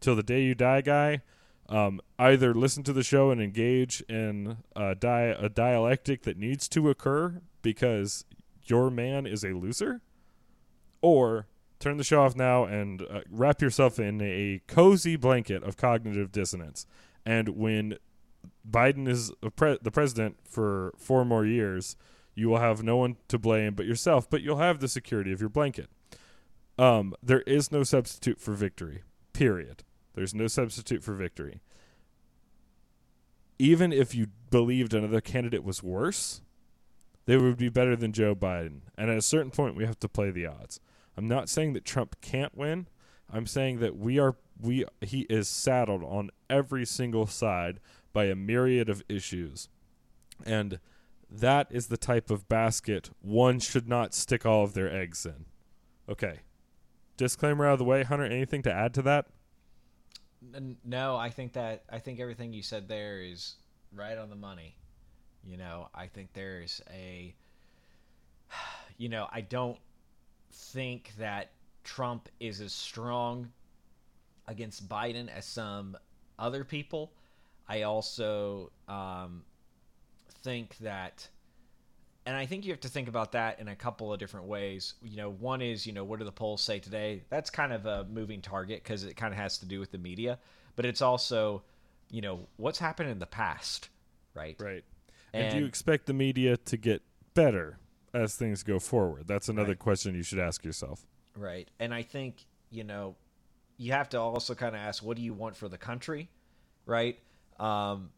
till the day you die guy, um, either listen to the show and engage in a, di- a dialectic that needs to occur because your man is a loser, or turn the show off now and uh, wrap yourself in a cozy blanket of cognitive dissonance. And when Biden is pre- the president for four more years, you will have no one to blame but yourself, but you'll have the security of your blanket. Um, there is no substitute for victory. Period. There's no substitute for victory. Even if you believed another candidate was worse, they would be better than Joe Biden. And at a certain point, we have to play the odds. I'm not saying that Trump can't win. I'm saying that we are we he is saddled on every single side by a myriad of issues. And that is the type of basket one should not stick all of their eggs in. Okay. Disclaimer out of the way, Hunter, anything to add to that? No, I think that I think everything you said there is right on the money. You know, I think there's a you know, I don't think that Trump is as strong against Biden as some other people. I also um, think that, and I think you have to think about that in a couple of different ways. You know, one is, you know, what do the polls say today? That's kind of a moving target because it kind of has to do with the media, but it's also, you know, what's happened in the past, right? Right. And, do you expect the media to get better as things go forward? That's another Right. question you should ask yourself. Right. And I think, you know, you have to also kind of ask, what do you want for the country? Right. Um,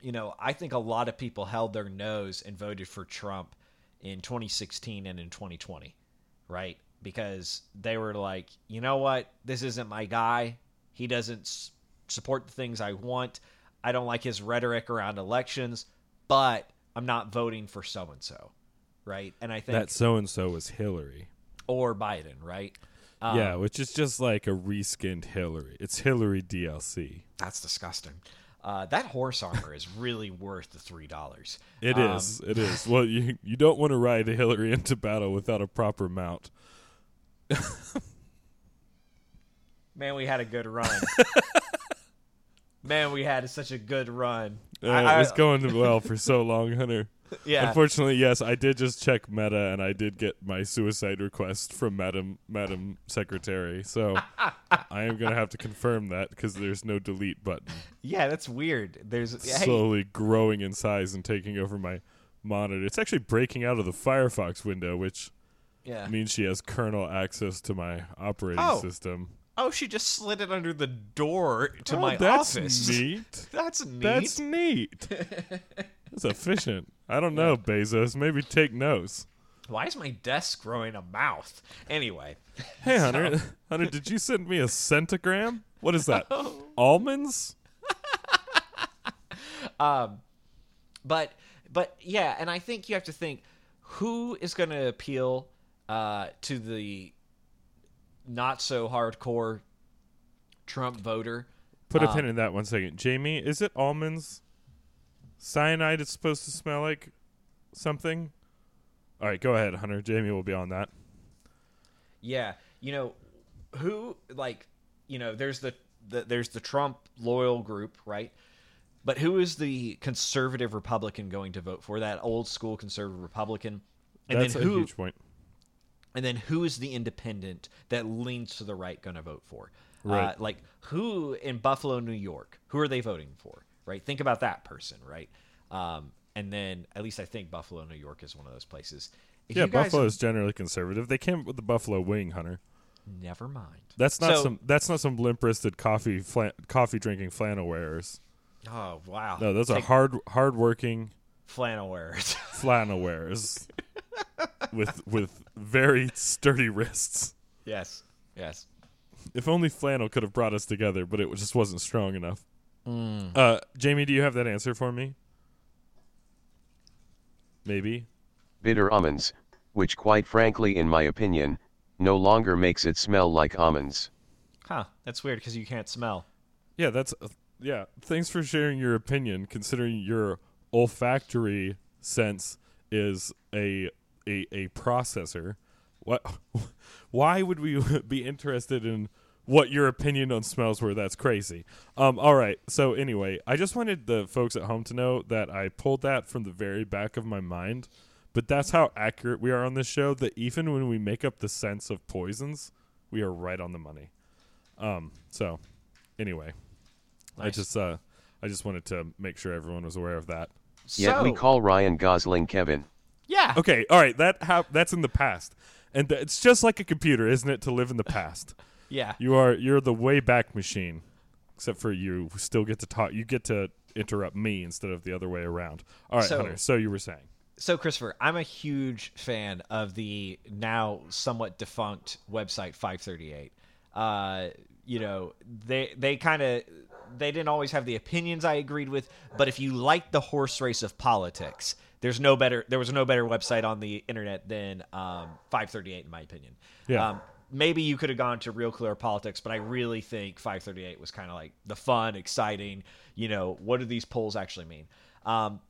you know, I think a lot of people held their nose and voted for Trump in 2016 and in 2020. Right. Because they were like, you know what? This isn't my guy. He doesn't s- support the things I want. I don't like his rhetoric around elections, but I'm not voting for so and so. Right. And I think, That so and so was Hillary. or Biden. Right. Um, yeah, which is just like a reskinned Hillary. It's Hillary DLC. That's disgusting. Uh, that horse armor is really worth the three dollars. It is. It is. Well, you you don't want to ride Hillary into battle without a proper mount. Man, we had a good run. Man, we had such a good run. Uh, I- it was going well for so long, Hunter. Yeah. Unfortunately, yes, I did just check Meta, and I did get my suicide request from Madam Madam Secretary. So I am gonna have to confirm that because there's no delete button. Yeah, that's weird. There's hey, Slowly growing in size and taking over my monitor. It's actually breaking out of the Firefox window, which yeah. means she has kernel access to my operating Oh. system. Oh, she just slid it under the door to Oh, my that's office. neat. That's neat. That's neat. That's efficient. I don't know, Bezos. Maybe take notes. Why is my desk growing a mouth? Anyway, Hey, Hunter. Hunter, did you send me a centigram? What is that? Oh. Almonds? but but yeah, and I think you have to think who is going to appeal uh, to the not so hardcore Trump voter. Put a Um, pin in that one second. Jamie, is it almonds? Cyanide is supposed to smell like something? All right, go ahead, Hunter. Jamie will be on that. Yeah, you know who like you know there's the, the there's the Trump loyal group, right? But who is the conservative Republican going to vote for? That old school conservative Republican. And That's then a huge point. and then who is the independent that leans to the right going to vote for? Uh, Right. like who in Buffalo, New York? Who are they voting for? Right. Think about that person. Right. Um, and then at least I think Buffalo, New York is one of those places. If Yeah, Buffalo is generally conservative. They came with the Buffalo wing, Hunter. Never mind. That's not So- some. That's not some limp-wristed coffee flan- coffee drinking flannel wearers. Oh wow. No, those are hard hard-working flannel wearers. flannel wearers with with very sturdy wrists. yes. Yes. If only flannel could have brought us together, but it just wasn't strong enough. Mm. Uh, Jamie, do you have that answer for me? Maybe. Bitter almonds, which quite frankly in my opinion, no longer makes it smell like almonds. Huh. That's weird because you can't smell. Yeah, that's uh, yeah. Thanks for sharing your opinion. Considering your olfactory sense is a a, a processor, what? Why would we be interested in what your opinion on smells were? That's crazy. Um. All right. So anyway, I just wanted the folks at home to know that I pulled that from the very back of my mind. But that's how accurate we are on this show. That even when we make up the scents of poisons, we are right on the money. Um. So, anyway. I just uh I just wanted to make sure everyone was aware of that. Yet we call Ryan Gosling Kevin. Yeah. Okay, all right, that ha- that's in the past. And th- it's just like a computer, isn't it, to live in the past. Yeah. You are you're the way back machine. Except for you still get to talk you get to interrupt me instead of the other way around. All right, So- Hunter. So you were saying. So, Christopher, I'm a huge fan of the now somewhat defunct website 538. Uh, you know, they they kind of they didn't always have the opinions I agreed with, but if you like the horse race of politics, there's no better there was no better website on the internet than um, 538 in my opinion. Yeah. Um, maybe you could have gone to Real Clear Politics, but I really think 538 was kind of like the fun, exciting. You know, what do these polls actually mean? Um,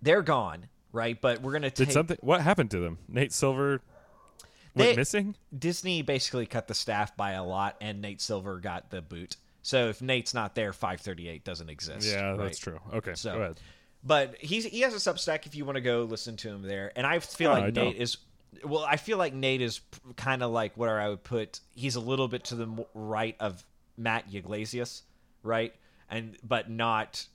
they're gone, right? But we're gonna Did take something what happened to them? Nate Silver went They- missing? Disney basically cut the staff by a lot, and Nate Silver got the boot. So if Nate's not there, 538 doesn't exist. Yeah, right? that's true. Okay. So, go ahead. but he's he has a Substack if you want to go listen to him there. And I feel No, like I Nate don't. is well, I feel like Nate is kind of like where I would put. He's a little bit to the right of Matt Yglesias, right? And but not,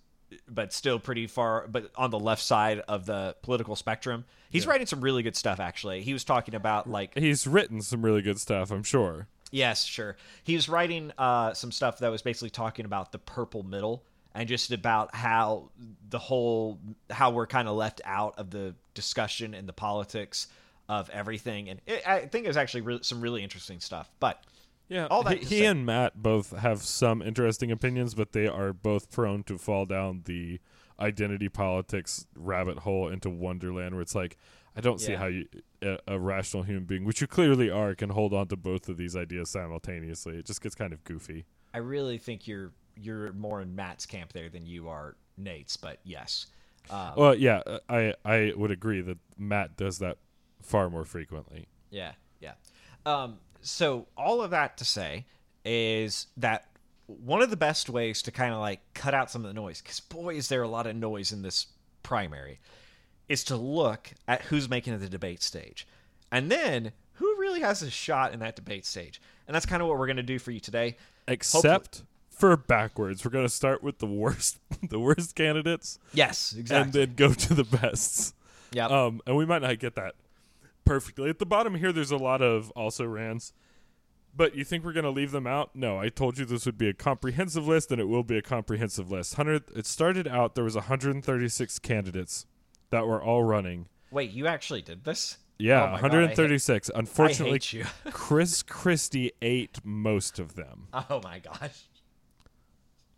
but still pretty far, but on the left side of the political spectrum. He's writing some really good stuff. Actually, he was talking about like He's written some really good stuff, I'm sure. Yes, sure. He was writing uh, some stuff that was basically talking about the purple middle and just about how the whole how we're kind of left out of the discussion and the politics of everything. And it, I think it was actually re- some really interesting stuff. But Yeah, All that he, he and Matt both have some interesting opinions, but they are both prone to fall down the identity politics rabbit hole into Wonderland, where it's like, I don't see Yeah. how you, a, a rational human being, which you clearly are, can hold on to both of these ideas simultaneously. It just gets kind of goofy. I really think you're you're more in Matt's camp there than you are Nate's. But yes, um, Well, yeah, I I would agree that Matt does that far more frequently. Yeah, yeah. Um, so all of that to say is that one of the best ways to kind of like cut out some of the noise, because boy, is there a lot of noise in this primary, is to look at who's making it to the debate stage. And then who really has a shot in that debate stage. And that's kind of what we're going to do for you today. Except for backwards. We're going to start with the worst the worst candidates Yes, exactly. and then go to the bests. yeah. Um, and we might not get that perfectly. At the bottom here, there's a lot of also rans. But you think we're going to leave them out? No, I told you this would be a comprehensive list, and it will be a comprehensive list. Hundred. It started out there was 136 candidates that were all running. Wait, you actually did this? Yeah, Oh my God, I hate- 136. Unfortunately, I hate you. Chris Christie ate most of them. oh my gosh.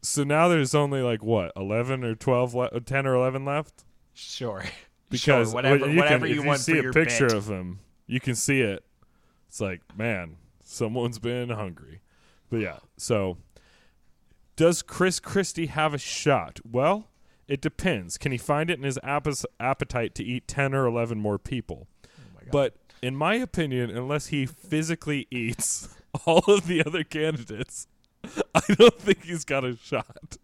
So now there's only like what 11 or 12, le- uh, 10 or 11 left. Sure. Because sure, whatever, you whatever can, you want see for a picture bit. of him, you can see it. It's like, man, someone's been hungry. But yeah, so does Chris Christie have a shot? Well, it depends. Can he find it in his appetite to eat 10 or 11 more people? Oh but in my opinion, unless he physically eats all of the other candidates, I don't think he's got a shot.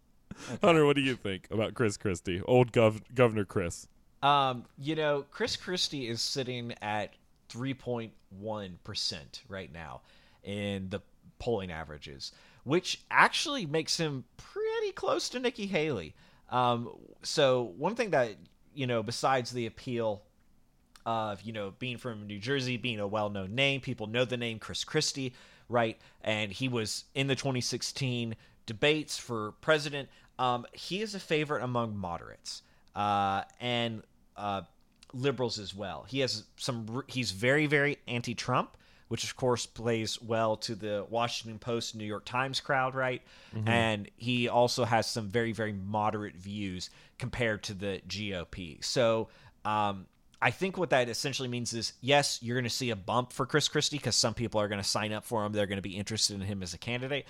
Hunter, what do you think about Chris Christie, old gov- Governor Chris? Um, you know, Chris Christie is sitting at 3.1% right now in the polling averages, which actually makes him pretty close to Nikki Haley. Um, so one thing that, you know, besides the appeal of, you know, being from New Jersey, being a well-known name, people know the name Chris Christie, right? And he was in the 2016 debates for president. Um, he is a favorite among moderates uh, and uh, liberals as well. He has some. He's very, very anti-Trump, which of course plays well to the Washington Post, New York Times crowd, right? And he also has some very, very moderate views compared to the GOP. So. Um, I think what that essentially means is yes, you're going to see a bump for Chris Christie because some people are going to sign up for him. They're going to be interested in him as a candidate,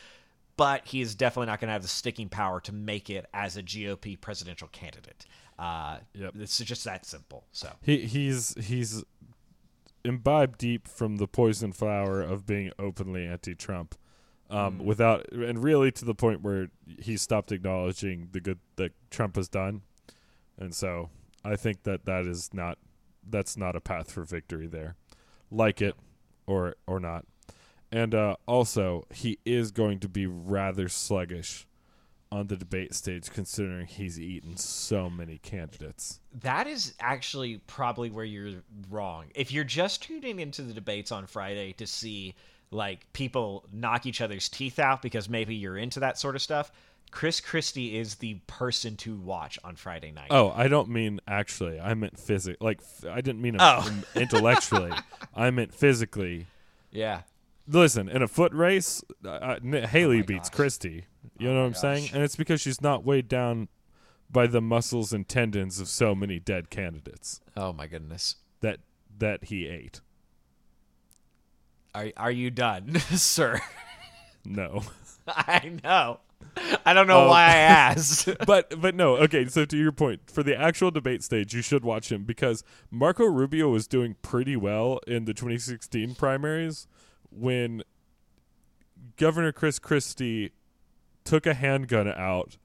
but he is definitely not going to have the sticking power to make it as a GOP presidential candidate. Uh, Yep. It's just that simple. So He he's he's imbibed deep from the poison flower of being openly anti-Trump, um, without and really to the point where he stopped acknowledging the good that Trump has done, and so I think that that is not that's not a path for victory there, like it or or not, and uh, also he is going to be rather sluggish on the debate stage considering he's eaten so many candidates. that is actually probably where you're wrong. If you're just tuning into the debates on Friday to see like people knock each other's teeth out because maybe you're into that sort of stuff, Chris Christie is the person to watch on Friday night. Oh, I don't mean actually. I meant physic. Like f- I didn't mean Oh. intellectually. I meant physically. yeah. Listen, in a foot race, uh, uh, Haley my beats gosh. Christie. You know oh what I'm saying? And it's because she's not weighed down by the muscles and tendons of so many dead candidates Oh my goodness. that that he ate. Are are you done, sir? No. I know. I don't know Oh. why I asked. but but no, okay, so to your point, for the actual debate stage, you should watch him because Marco Rubio was doing pretty well in the 2016 primaries when Governor Chris Christie took a handgun out,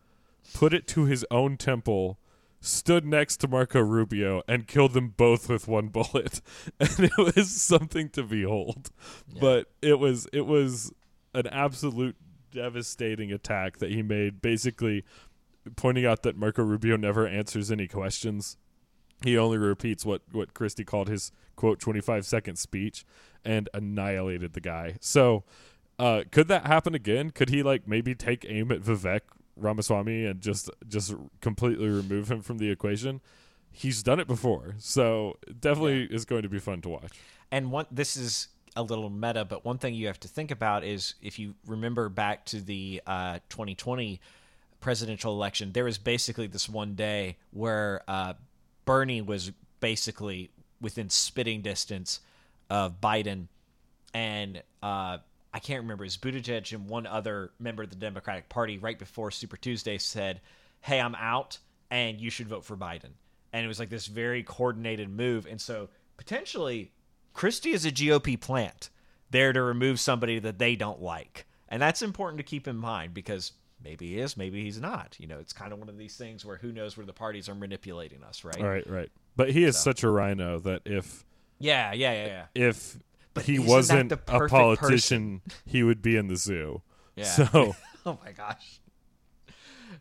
put it to his own temple, stood next to Marco Rubio and killed them both with one bullet. And it was something to behold. But it was it was an absolute devastating attack that he made basically pointing out that Marco Rubio never answers any questions. He only repeats what what Christie called his quote 25 second speech and annihilated the guy. So, uh, could that happen again? Could he like maybe take aim at Vivek Ramaswamy and just just completely remove him from the equation? He's done it before, so definitely is going to be fun to watch. and one this is a little meta, but one thing you have to think about is if you remember back to the uh, 2020 presidential election, there was basically this one day where uh, Bernie was basically within spitting distance of Biden, and uh, I can't remember, it was Buttigieg and one other member of the Democratic Party right before Super Tuesday said, Hey, I'm out, and you should vote for Biden. And it was like this very coordinated move. And so potentially, Christie is a GOP plant there to remove somebody that they don't like. and that's important to keep in mind because maybe he is, maybe he's not. You know, it's kind of one of these things where who knows where the parties are manipulating us, right? Right, right. But he is such a rhino that if Yeah, yeah, yeah, yeah. if But he isn't wasn't a politician, he would be in the zoo. Yeah. So oh my gosh.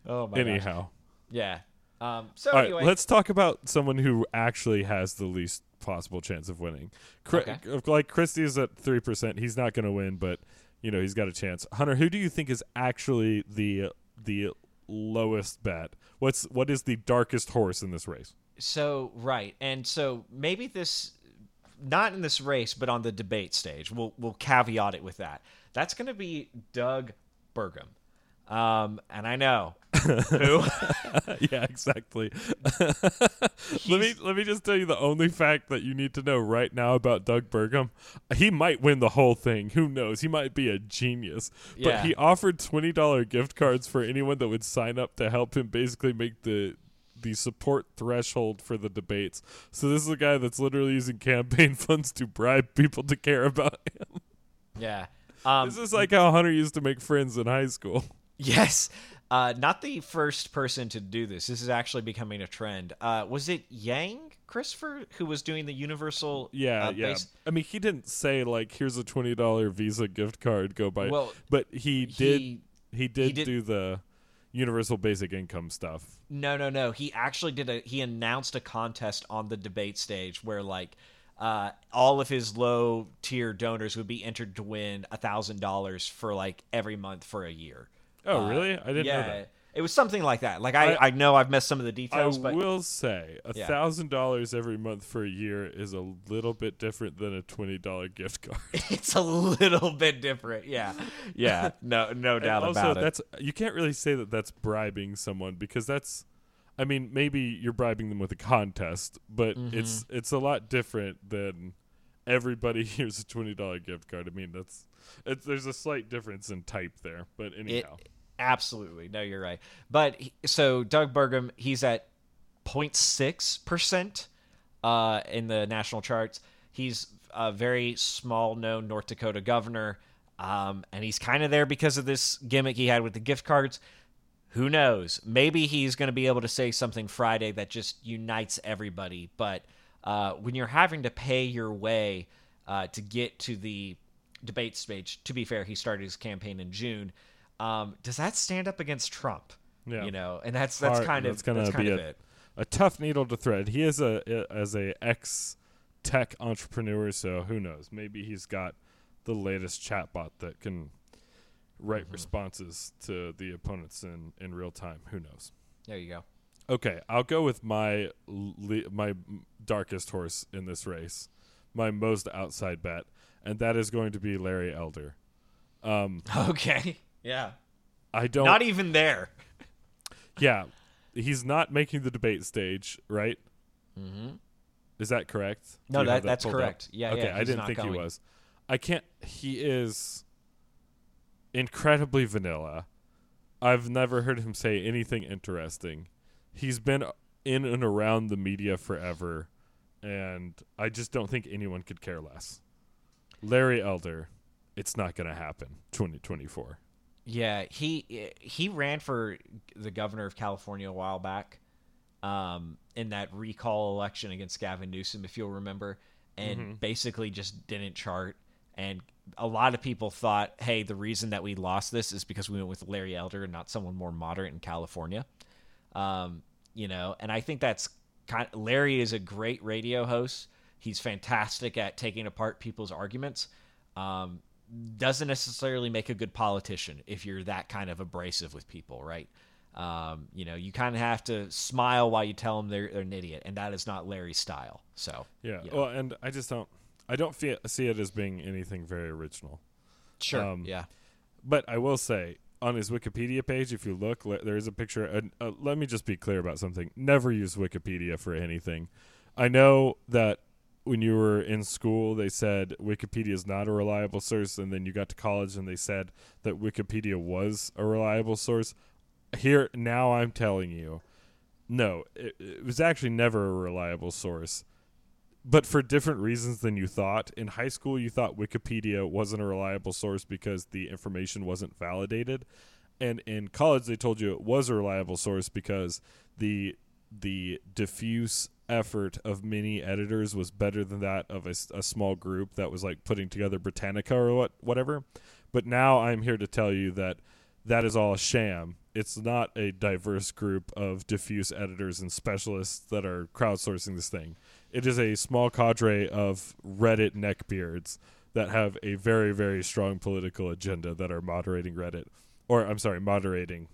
Oh my gosh. anyhow, Yeah. Um, so all right, anyway, let's talk about someone who actually has the least possible chance of winning. Chri- Okay. Like Christie's at three percent. He's not going to win, but you know he's got a chance. Hunter, who do you think is actually the the lowest bet? What's what is the darkest horse in this race? So right, and so maybe this, not in this race, but on the debate stage, we'll we'll caveat it with that. That's going to be Doug Burgum, um, and I know who. yeah, exactly. let me let me just tell you the only fact that you need to know right now about Doug Burgum. He might win the whole thing. Who knows? He might be a genius. But Yeah. he offered twenty dollar gift cards for anyone that would sign up to help him basically make the the support threshold for the debates. So this is a guy that's literally using campaign funds to bribe people to care about him. yeah. Um, This is like how Hunter used to make friends in high school. Yes. Uh, not the first person to do this. This is actually becoming a trend. Uh, was it Yang Christopher who was doing the universal? Yeah, uh, yeah. base- I mean, he didn't say like, "Here's a twenty dollar Visa gift card, go buy." it." Well, but he did. he- He, did, did- do the universal basic income stuff. No, no, no. He actually did a. He announced a contest on the debate stage where like. Uh, all of his low tier donors would be entered to win a thousand dollars for like every month for a year. Oh, Uh, really? I didn't yeah, know that. It was something like that. Like I, I- I, know I've missed some of the I details, but I will say a Yeah. thousand dollars every month for a year is a little bit different than a twenty dollar gift card. it's a little bit different. Yeah, yeah, no, no doubt also, about it. that's you can't really say that that's bribing someone because that's, I mean, maybe you're bribing them with a contest, but Mm-hmm. it's it's a lot different than everybody here's a twenty dollar gift card. I mean, that's it's there's a slight difference in type there, but It, anyhow, absolutely. No, you're right. But he- so Doug Burgum, he's at 0.6 percent uh, in the national charts. He's a very small known North Dakota governor, um, and he's kind of there because of this gimmick he had with the gift cards. Who knows? Maybe he's going to be able to say something Friday that just unites everybody. But uh, when you're having to pay your way uh, to get to the debate stage, to be fair, he started his campaign in June. Um, does that stand up against Trump? Yeah. You know, and that's that's Hard- kind of that's gonna that's kind be of a- it. a tough needle to thread. He is a as a ex tech entrepreneur, so who knows? Maybe he's got the latest chatbot that can write Mm-hmm. responses to the opponents in in real time. Who knows? There you go. Okay, I'll go with my le- my darkest horse in this race, my most outside bet, and that is going to be Larry Elder. Um, Okay. Yeah. I don't. Not even there. yeah, he's not making the debate stage, right? Mm-hmm. Is that correct? No, you that- that's pulled up? correct. Yeah, Okay, yeah, I didn't think he was. I can't. He is incredibly vanilla. I've never heard him say anything interesting. He's been in and around the media forever, and I just don't think anyone could care less. Larry Elder, it's not going to happen. 2024. Yeah, he he ran for the governor of California a while back, um, in that recall election against Gavin Newsom, if you'll remember, and basically just didn't chart. And a lot of people thought, hey, the reason that we lost this is because we went with Larry Elder and not someone more moderate in California. Um, you know, and I think that's kind. Larry is a great radio host. He's fantastic at taking apart people's arguments. Um, doesn't necessarily make a good politician if you're that kind of abrasive with people, right? Um, you know, you kind of have to smile while you tell them they're, they're an idiot, and that is not Larry's style. So, Yeah. you know. Well, and I just don't. I don't feel, see it as being anything very original. sure, um, yeah, But I will say, on his Wikipedia page, if you look, le- there is a picture. And uh, let me just be clear about something. Never use Wikipedia for anything. I know that when you were in school, they said Wikipedia is not a reliable source, and then you got to college and they said that Wikipedia was a reliable source. Here, now I'm telling you, no, it, it was actually never a reliable source. but for different reasons than you thought. In high school, you thought Wikipedia wasn't a reliable source because the information wasn't validated, and in college they told you it was a reliable source because the the diffuse effort of many editors was better than that of a small group that was like putting together Britannica or what whatever. But now I'm here to tell you that that is all a sham. It's not a diverse group of diffuse editors and specialists that are crowdsourcing this thing. It is a small cadre of Reddit neckbeards that have a very, very strong political agenda that are moderating Reddit. Or, I'm sorry, moderating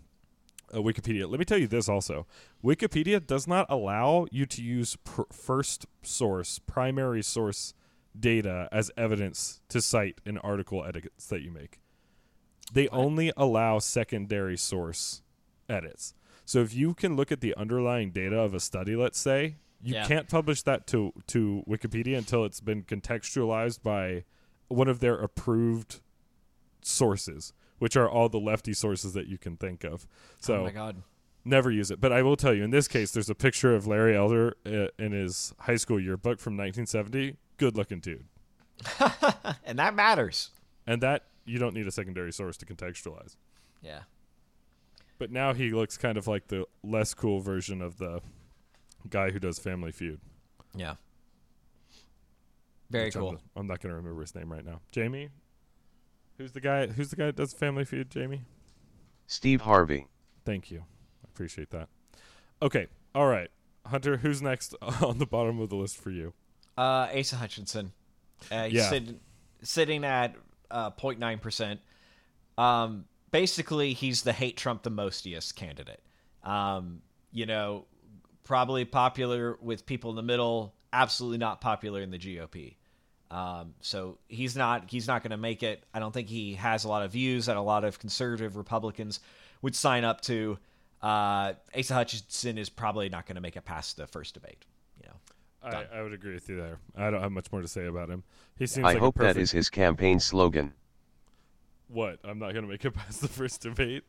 uh, Wikipedia. Let me tell you this also Wikipedia does not allow you to use pr- first source, primary source data as evidence to cite an article edits that you make. They only allow secondary source edits. So if you can look at the underlying data of a study, let's say, you Yeah. can't publish that to to Wikipedia until it's been contextualized by one of their approved sources, which are all the lefty sources that you can think of. So oh my god. never use it. But I will tell you, in this case, there's a picture of Larry Elder uh, in his high school yearbook from 1970. Good looking dude. and that matters. And that you don't need a secondary source to contextualize. Yeah. But now he looks kind of like the less cool version of the guy who does Family Feud. Yeah. Very which I'm cool. just- I'm, not going to remember his name right now. Jamie? Who's the guy who's the guy that does Family Feud, Jamie? Steve Harvey. Thank you. I appreciate that. Okay. All right. Hunter, who's next on the bottom of the list for you? Uh, Asa Hutchinson, uh, Yeah. sitting, sitting at uh, 0.9 percent. Um, basically, he's the hate Trump the mostiest candidate. Um, you know, probably popular with people in the middle, absolutely not popular in the GOP. Um, so he's not he's not going to make it. I don't think he has a lot of views that a lot of conservative Republicans would sign up to. Uh, Asa Hutchinson is probably not going to make it past the first debate. You know. I, I would agree with you there. I don't have much more to say about him. He seems I like hope a perfect, that is his campaign slogan. what? I'm not going to make it past the first debate.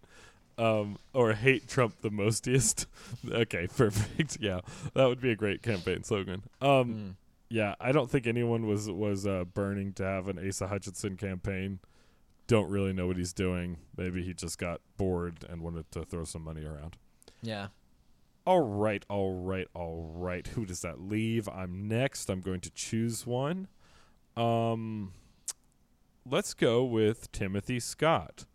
Um, or hate Trump the mostiest. okay, perfect. Yeah, that would be a great campaign slogan. Um, yeah, I don't think anyone was was uh, burning to have an Asa Hutchinson campaign. Don't really know what he's doing. Maybe he just got bored and wanted to throw some money around. Yeah. All right, all right, all right. Who does that leave? I'm next. I'm going to choose one. Um, let's go with Timothy Scott.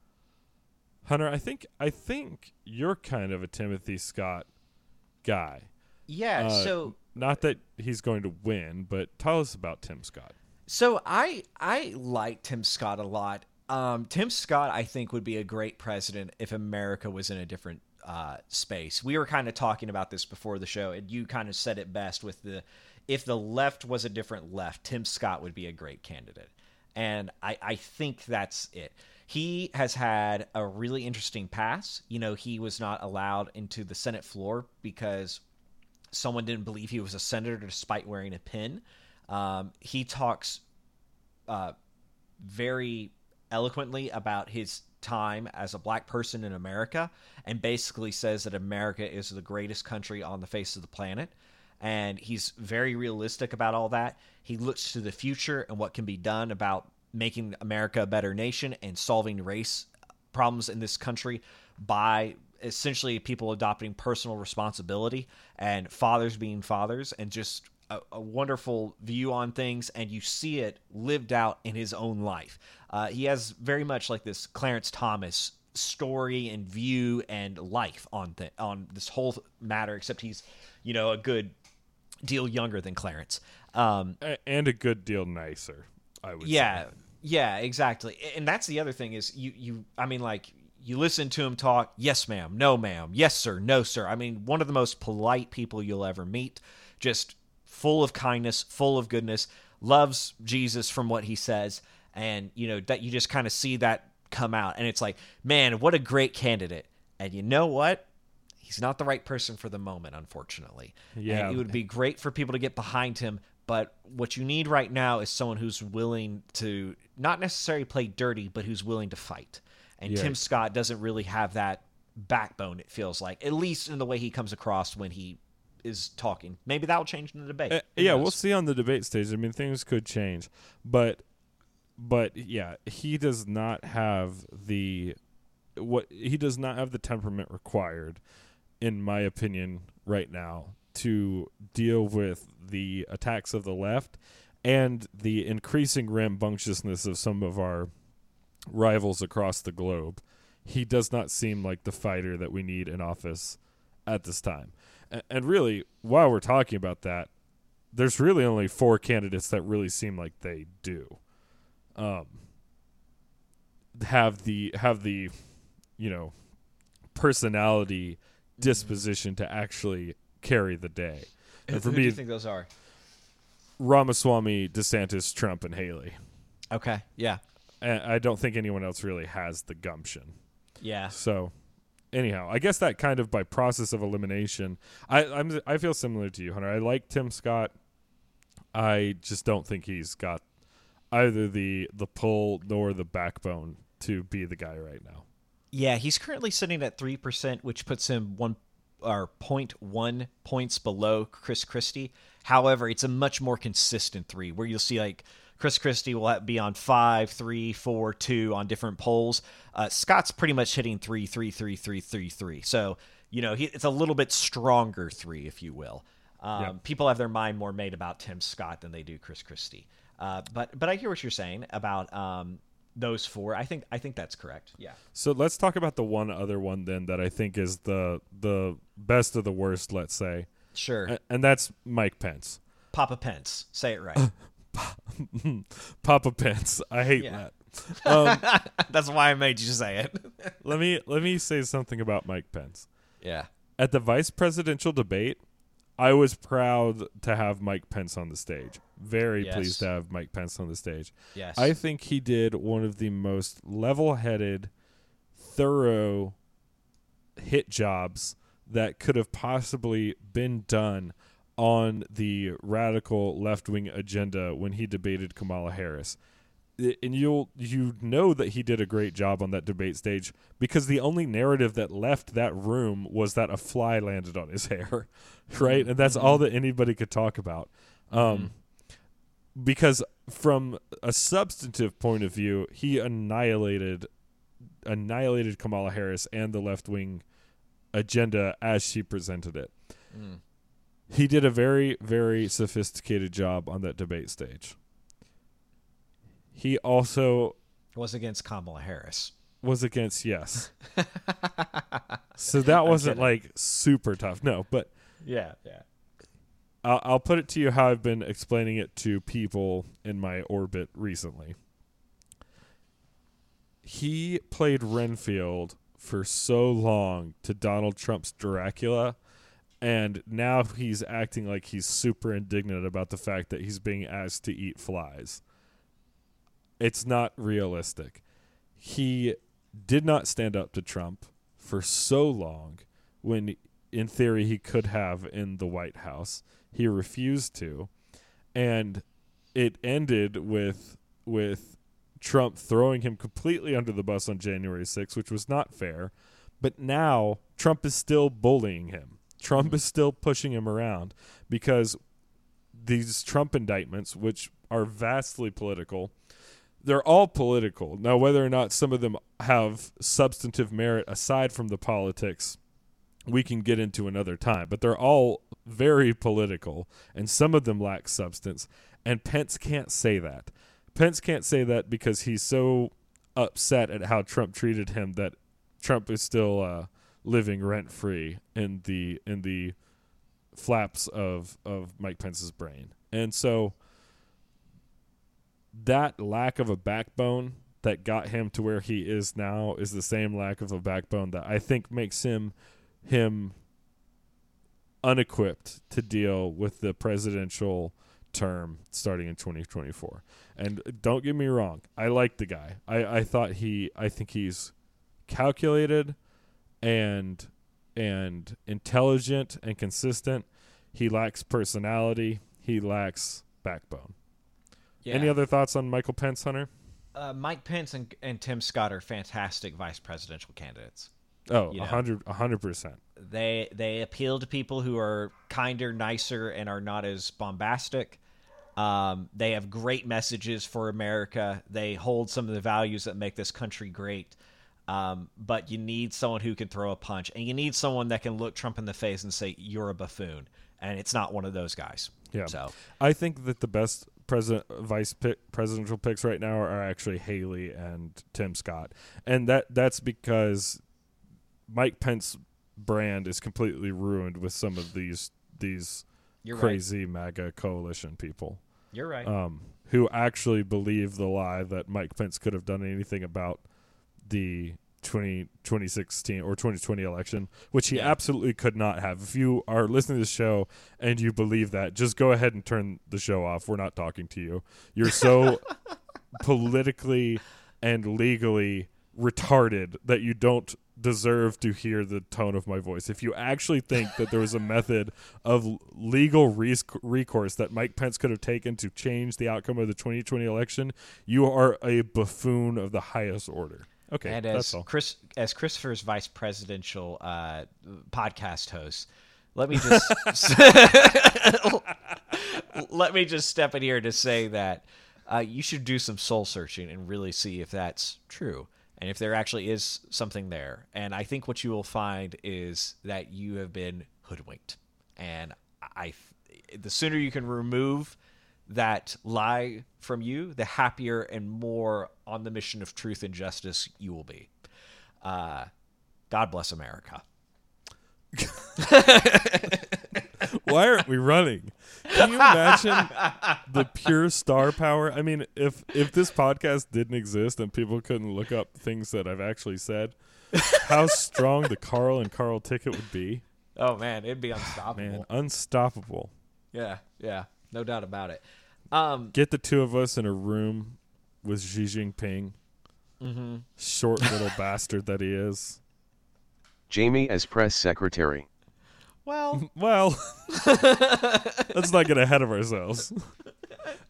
Hunter, I think I think you're kind of a Timothy Scott guy. Yeah. Uh, so Not that he's going to win, but tell us about Tim Scott. So I I like Tim Scott a lot. Um, Tim Scott, I think, would be a great president if America was in a different uh, space. We were kind of talking about this before the show, and you kind of said it best with the if the left was a different left, Tim Scott would be a great candidate. And I, I think that's it. He has had a really interesting pass. You know, he was not allowed into the Senate floor because someone didn't believe he was a senator despite wearing a pin. Um, he talks uh, very eloquently about his time as a black person in America and basically says that America is the greatest country on the face of the planet. And he's very realistic about all that. He looks to the future and what can be done about making America a better nation and solving race problems in this country by essentially people adopting personal responsibility and fathers being fathers and just a, a wonderful view on things and you see it lived out in his own life. Uh, he has very much like this clarence thomas story and view and life on th- on this whole matter except he's you know a good deal younger than clarence. Um, and a good deal nicer, I would yeah say. yeah exactly. And that's the other thing is you you i mean like you listen to him talk yes ma'am no ma'am yes sir no sir. I mean one of the most polite people you'll ever meet. Just full of kindness full of goodness loves jesus from what he says. And you know that you just kind of see that come out. And it's like man what a great candidate. And you know what? He's not the right person for the moment unfortunately. Yeah. and it would be great for people to get behind him but what you need right now is someone who's willing to not necessarily play dirty but who's willing to fight and Yeah. tim scott doesn't really have that backbone it feels like at least in the way he comes across when he is talking. Maybe that'll change in the debate. Uh, yeah, we'll see on the debate stage. I mean, things could change, but but yeah, he does not have the what he does not have the temperament required, in my opinion, right now to deal with the attacks of the left and the increasing rambunctiousness of some of our rivals across the globe. He does not seem like the fighter that we need in office at this time. A- And really, while we're talking about that, there's really only four candidates that really seem like they do um, have the have the you know personality disposition to actually carry the day. And for who do me, you think those are? Ramaswamy, DeSantis, Trump, and Haley. Okay. Yeah. I don't think anyone else really has the gumption. Yeah. So, anyhow, I guess that kind of by process of elimination, I I'm I feel similar to you, Hunter. I like Tim Scott. I just don't think he's got either the the pull nor the backbone to be the guy right now. Yeah, he's currently sitting at three percent, which puts him one or 0.1 points below Chris Christie. However, it's a much more consistent three, where you'll see like Chris Christie will be on five, three, four, two on different polls. Uh, Scott's pretty much hitting three, three, three, three, three, three. So you know he, it's a little bit stronger three, if you will. Um, Yeah. People have their mind more made about Tim Scott than they do Chris Christie. Uh, but but I hear what you're saying about um, those four. I think I think that's correct. Yeah. So let's talk about the one other one then that I think is the the best of the worst. Let's say, Sure. A- and that's Mike Pence, Papa Pence. Say it right. Papa Pence. I hate Yeah. that. Um, That's why I made you say it. let me let me say something about Mike Pence. yeah. At the vice presidential debate, I was proud to have Mike Pence on the stage. Very Yes. pleased to have Mike Pence on the stage. Yes. I think he did one of the most level-headed, thorough hit jobs that could have possibly been done on the radical left-wing agenda when he debated Kamala Harris. And you'll you know that he did a great job on that debate stage because the only narrative that left that room was that a fly landed on his hair, right? And that's all mm-hmm. that anybody could talk about. Mm-hmm. Um, because from a substantive point of view, he annihilated annihilated Kamala Harris and the left wing agenda as she presented it. Mm. He did a very very sophisticated job on that debate stage. He also was against Kamala Harris. was against yes. so that wasn't like super tough. No, but Yeah. Yeah. I'll, I'll put it to you how I've been explaining it to people in my orbit recently. He played Renfield for so long to Donald Trump's Dracula, and now he's acting like he's super indignant about the fact that he's being asked to eat flies. It's not realistic. He did not stand up to Trump for so long when in theory he could have in the White House. He refused to. And it ended with with Trump throwing him completely under the bus on January 6th, which was not fair. But now Trump is still bullying him. Trump is still pushing him around because these Trump indictments, which are vastly political, they're all political. Now, whether or not some of them have substantive merit aside from the politics, we can get into another time. But they're all very political, and some of them lack substance. And Pence can't say that. Pence can't say that because he's so upset at how Trump treated him that Trump is still uh, living rent free in the in the flaps of of Mike Pence's brain. And so that lack of a backbone that got him to where he is now is the same lack of a backbone that I think makes him him unequipped to deal with the presidential term starting in 2024. And don't get me wrong, I like the guy. I, I thought he I think he's calculated and and intelligent and consistent. He lacks personality. He lacks backbone. Yeah. Any other thoughts on Michael Pence, Hunter? Uh, Mike Pence and, and Tim Scott are fantastic vice presidential candidates. Oh, a hundred, a hundred percent. They they appeal to people who are kinder, nicer, and are not as bombastic. Um, they have great messages for America. They hold some of the values that make this country great. Um, but you need someone who can throw a punch, and you need someone that can look Trump in the face and say you're a buffoon. And it's not one of those guys. Yeah. So I think that the best president, vice pick, presidential picks right now are actually Haley and Tim Scott, and that that's because Mike Pence brand is completely ruined with some of these these you're right. crazy MAGA coalition people. You're right. um, who actually believe the lie that Mike Pence could have done anything about the 20, 2016 or 2020 election, which he Yeah. absolutely could not have. If you are listening to the show and you believe that, just go ahead and turn the show off. We're not talking to you. You're so politically and legally retarded that you don't deserve to hear the tone of my voice. If you actually think that there was a method of legal res- recourse that Mike Pence could have taken to change the outcome of the 2020 election, you are a buffoon of the highest order. Okay, and that's as. Chris, as Christopher's vice presidential uh, podcast host, let me just let me just step in here to say that uh, you should do some soul searching and really see if that's true and if there actually is something there. And I think what you will find is that you have been hoodwinked, and I, the sooner you can remove that lie from you, the happier and more on the mission of truth and justice you will be. Uh, God bless America. Why aren't we running? Can you imagine the pure star power? I mean, if if this podcast didn't exist and people couldn't look up things that I've actually said, how strong the Carl and Carl ticket would be. Oh man, it'd be unstoppable. Man, unstoppable. Yeah, yeah, no doubt about it. Um, Get the two of us in a room with Xi Jinping. Mm-hmm. Short little bastard that he is. Jamie as press secretary. well, Well, let's not get ahead of ourselves.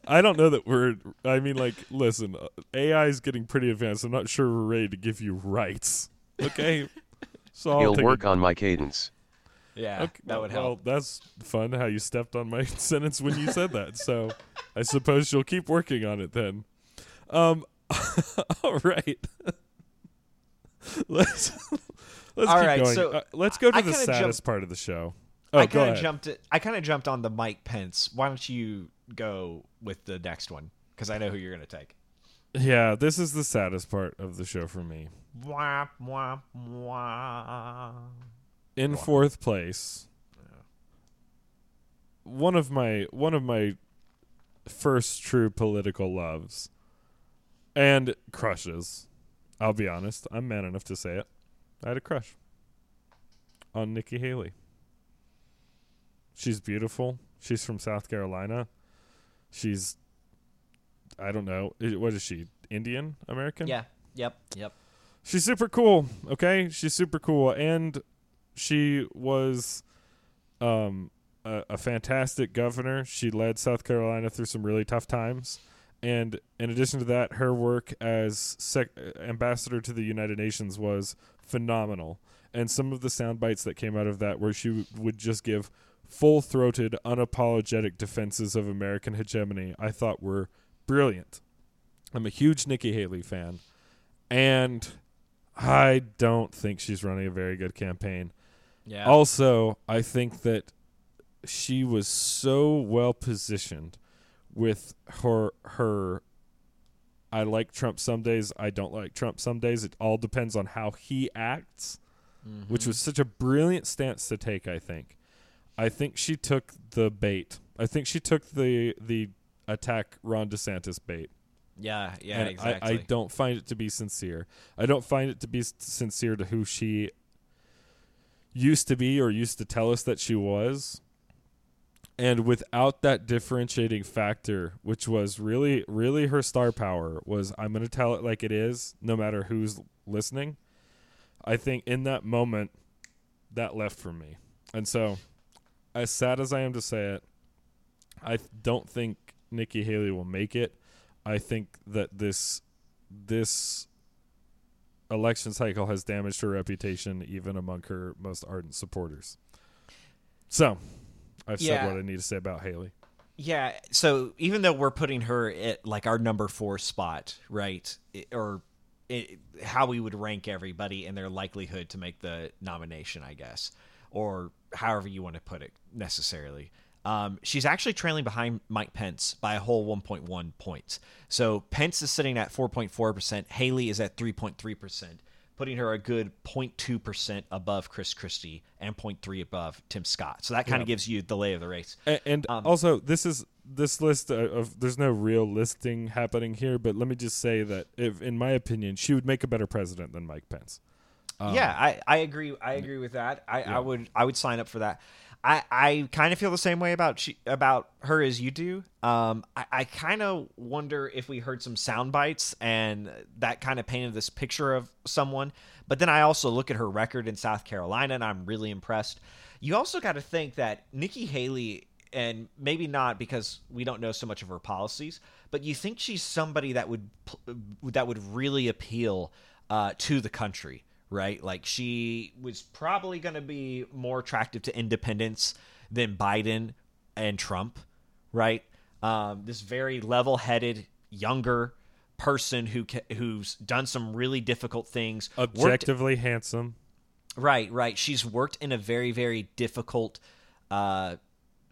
I don't know that we're. I mean, like, listen, uh, AI is getting pretty advanced. I'm not sure we're ready to give you rights. Okay, so I'll He'll work a, on my cadence. Yeah, Okay, that would well, help. Well, that's fun. How you stepped on my sentence when you said that. So, I suppose you'll keep working on it then. Um, all right. let's let's All keep right, going. so Uh, let's go to I the saddest part of the show. Oh, I kind of jumped. It, I kind of jumped on the Mike Pence. Why don't you go with the next one? Because I know who you're going to take. Yeah, this is the saddest part of the show for me. Wah, wah, wah. In fourth place, one of my one of my first true political loves and crushes. I'll be honest, I'm man enough to say it. I had a crush on Nikki Haley. She's beautiful. She's from South Carolina. She's I don't know. What is she? Indian American? Yeah. Yep. Yep. She's super cool. Okay, she's super cool, and she was um, a, a fantastic governor. She led South Carolina through some really tough times, and in addition to that, her work as sec- ambassador to the United Nations was phenomenal. And some of the sound bites that came out of that, where she w- would just give full-throated, unapologetic defenses of American hegemony, I thought were brilliant. I'm a huge Nikki Haley fan. And I don't think she's running a very good campaign. Yeah. Also, I think that she was so well positioned with her her I like Trump some days, I don't like Trump some days. It all depends on how he acts, mm-hmm. which was such a brilliant stance to take, I think. I think she took the bait. I think she took the the attack Ron DeSantis bait. yeah. Yeah. And exactly. I, I don't find it to be sincere. I don't find it to be sincere to who she used to be or used to tell us that she was. And without that differentiating factor, which was really, really her star power, was I'm going to tell it like it is, no matter who's listening. I think in that moment, that left for me. And so, as sad as I am to say it, I don't think Nikki Haley will make it. I think that this this election cycle has damaged her reputation even among her most ardent supporters. So, I've Yeah. said what I need to say about Haley. Yeah. So even though we're putting her at like our number four spot, right, it- or it, how we would rank everybody and their likelihood to make the nomination, I guess, or however you want to put it necessarily. Um, she's actually trailing behind Mike Pence by a whole 1.1 points. So Pence is sitting at 4.4%. Haley is at 3.3%, putting her a good 0.2% above Chris Christie and 0.3 above Tim Scott. So that kind of gives you the lay of the race. And, and Um, also, this is this list of, of there's no real listing happening here, but let me just say that if, in my opinion, she would make a better president than Mike Pence. yeah, I, I agree. I agree with that. I, I would I would sign up for that. I, I kind of feel the same way about she, about her as you do. Um, I, I kind of wonder if we heard some sound bites and that kind of painted this picture of someone. But then I also look at her record in South Carolina and I'm really impressed. You also got to think that Nikki Haley, and maybe not because we don't know so much of her policies, but you think she's somebody that would that would really appeal uh, to the country right? Like she was probably going to be more attractive to independents than Biden and Trump, right? Um, this very level-headed, younger person who who's done some really difficult things, worked- Objectively handsome. Right, right. She's worked in a very, very difficult uh,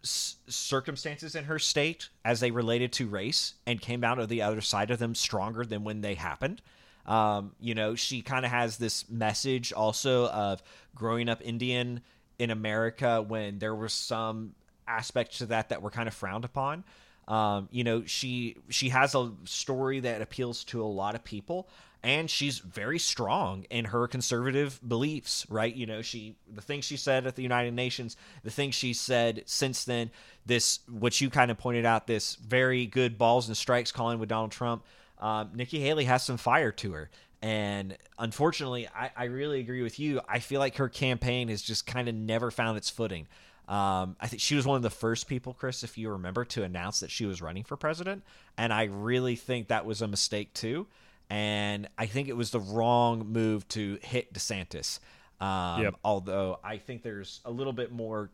s- circumstances in her state as they related to race and came out of the other side of them stronger than when they happened. Um, you know, she kind of has this message also of growing up Indian in America when there was some aspects to that that were kind of frowned upon. Um, you know, she she has a story that appeals to a lot of people, and she's very strong in her conservative beliefs. Right? You know, she the things she said at the United Nations, the things she said since then. This, what you kind of pointed out, this very good balls and strikes calling with Donald Trump. Um, Nikki Haley has some fire to her. And unfortunately, I, I really agree with you. I feel like her campaign has just kind of never found its footing. Um, I think she was one of the first people, Chris, if you remember, to announce that she was running for president. And I really think that was a mistake, too. And I think it was the wrong move to hit DeSantis. Um, Yep. Although I think there's a little bit more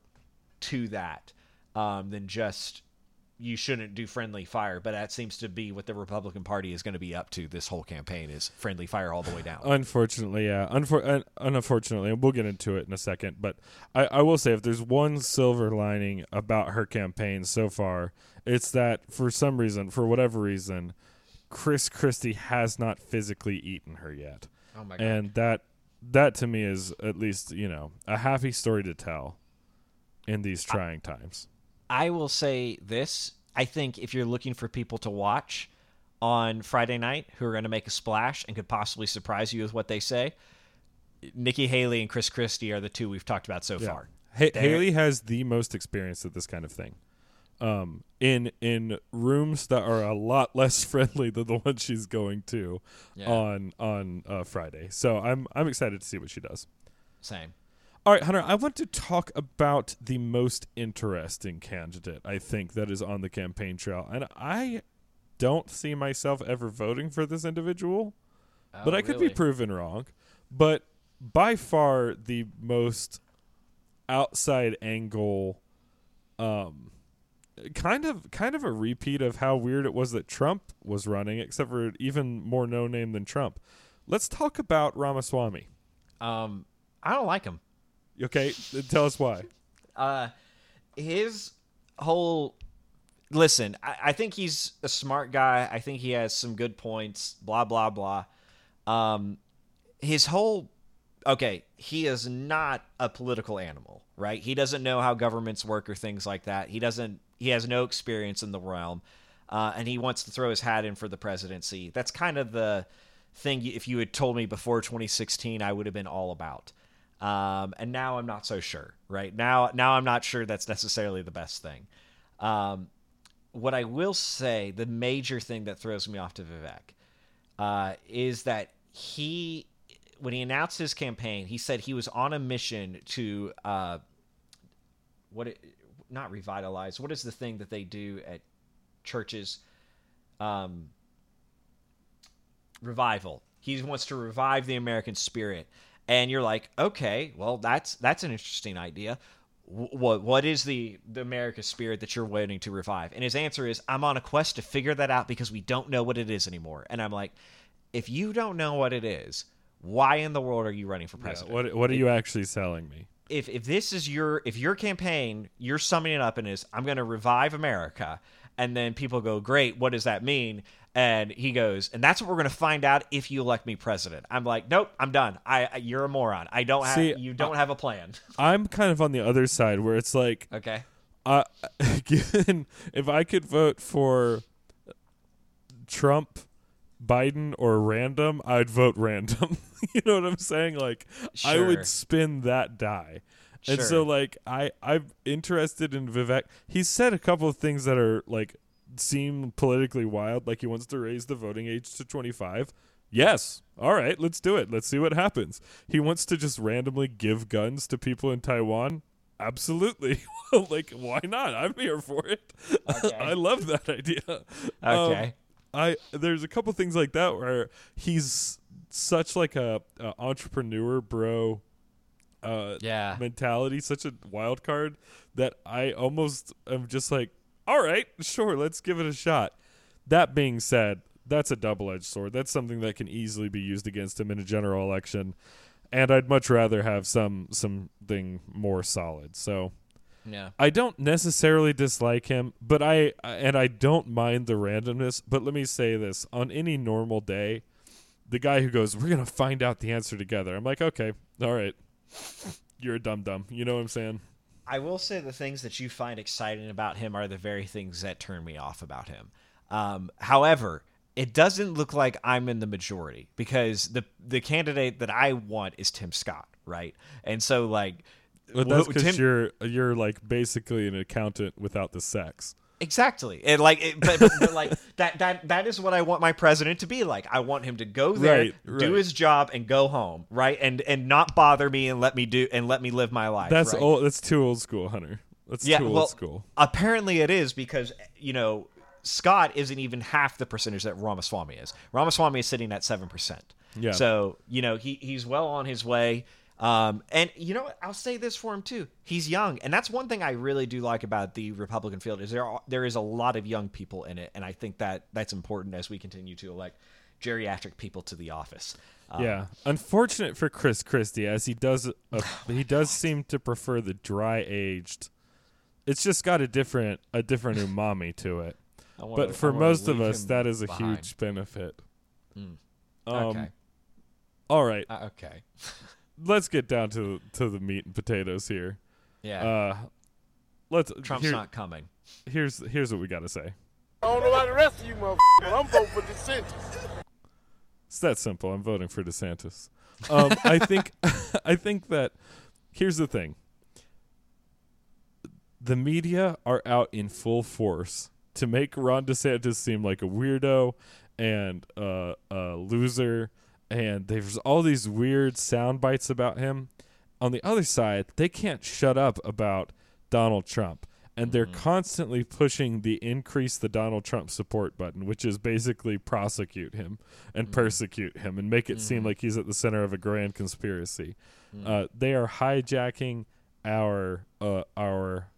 to that um, than just you shouldn't do friendly fire. But that seems to be what the Republican Party is going to be up to this whole campaign is friendly fire all the way down. Unfortunately, yeah. Unfor- un- unfortunately, and we'll get into it in a second. But I, I will say, if there's one silver lining about her campaign so far, it's that for some reason, for whatever reason, Chris Christie has not physically eaten her yet, oh my god! and that that to me is at least you know a happy story to tell in these trying times. I will say this. I think if you're looking for people to watch on Friday night who are going to make a splash and could possibly surprise you with what they say, Nikki Haley and Chris Christie are the two we've talked about so far. Ha- They're- Haley has the most experience at this kind of thing. Um, in in rooms that are a lot less friendly than the one she's going to Yeah. on on uh, Friday. So I'm I'm excited to see what she does. Same. All right, Hunter, I want to talk about the most interesting candidate I think that is on the campaign trail, and I don't see myself ever voting for this individual but I could be proven wrong. But by far the most outside angle, um, kind of kind of a repeat of how weird it was that Trump was running, except for even more no name than Trump. Let's talk about Ramaswamy. Um, I don't like him. Okay, tell us why. Uh, his whole listen. I, I think he's a smart guy. I think he has some good points. Blah blah blah. Um, his whole okay. He is not a political animal, right? He doesn't know how governments work or things like that. He doesn't. He has no experience in the realm, uh, and he wants to throw his hat in for the presidency. That's kind of the thing. If you had told me before 2016, I would have been all about. Um, and now I'm not so sure. Right now, now I'm not sure that's necessarily the best thing. Um, what I will say, the major thing that throws me off to Vivek uh, is that he, when he announced his campaign, he said he was on a mission to uh, what it, not revitalize. What is the thing that they do at churches? Um, revival. He wants to revive the American spirit. And you're like, okay, well, that's that's an interesting idea. What what is the the America spirit that you're waiting to revive? And his answer is, I'm on a quest to figure that out because we don't know what it is anymore. And I'm like, if you don't know what it is, why in the world are you running for Yeah, president? what what are you actually selling me? if if this is your if your campaign you're summing it up and is i'm going to revive america and then people go great what does that mean? And he goes and that's what we're going to find out if you elect me president. I'm like nope i'm done. I, I you're a moron. I don't have See, you don't have a plan. I'm kind of on the other side where it's like okay. Uh, given if I could vote for Trump, Biden, or random, I'd vote random. you know what I'm saying? Like I would spin that die. And so like I I'm interested in Vivek. He's said a couple of things that are like seem politically wild like he wants to raise the voting age to 25. Yes. All right, let's do it. Let's see what happens. He wants to just randomly give guns to people in Taiwan. Absolutely. like why not? I'm here for it. I love that idea. Um, Okay. I there's a couple things like that where he's such like a, a entrepreneur bro uh Yeah. mentality, such a wild card that I almost am just like, all right, sure, let's give it a shot. That being said, that's a double edged sword. That's something that can easily be used against him in a general election. And I'd much rather have some something more solid. So yeah I don't necessarily dislike him, but I and I don't mind the randomness. But let me say this: on any normal day, the guy who goes, "We're gonna find out the answer together," I'm like, okay, all right, you're a dumb dumb. You know what I'm saying? I will say the things that you find exciting about him are the very things that turn me off about him. Um, however, it doesn't look like I'm in the majority because the the candidate that I want is Tim Scott, right? And so like But that's because Tim- you're you're like basically an accountant without the sex. Exactly, and like, it, but, but, but like that that that is what I want my president to be like. I want him to go there, Right, do his job, and go home, right? And and not bother me and let me do and let me live my life. That's right? old. That's too old school, Hunter. That's Yeah, too old well, school. apparently it is because you know Scott isn't even half the percentage that Ramaswamy is. Ramaswamy is sitting at seven percent. Yeah. So you know he he's well on his way. Um, and you know what? I'll say this for him too. He's young, and that's one thing I really do like about the Republican field is there are, there is a lot of young people in it, and I think that that's important as we continue to elect geriatric people to the office. Um, Yeah, unfortunate for Chris Christie, as he does uh, he does seem to prefer the dry aged. It's just got a different a different umami to it. Wanna- But for most of us, that is a behind. huge benefit. Um, okay. All right, Uh, okay. let's get down to to the meat and potatoes here. Yeah. Uh, let's. Trump's here- not coming. Here's here's what we got to say. I don't know about the rest of you motherfuckers, but I'm voting for DeSantis. It's that simple. I'm voting for DeSantis. Um, I think I think that here's the thing. The media are out in full force to make Ron DeSantis seem like a weirdo and uh, a loser, and there's all these weird sound bites about him. On the other side, they can't shut up about Donald Trump. And they're constantly pushing the increase the Donald Trump support button, which is basically prosecute him and persecute him and make it seem like he's at the center of a grand conspiracy. Uh, they are hijacking our uh, our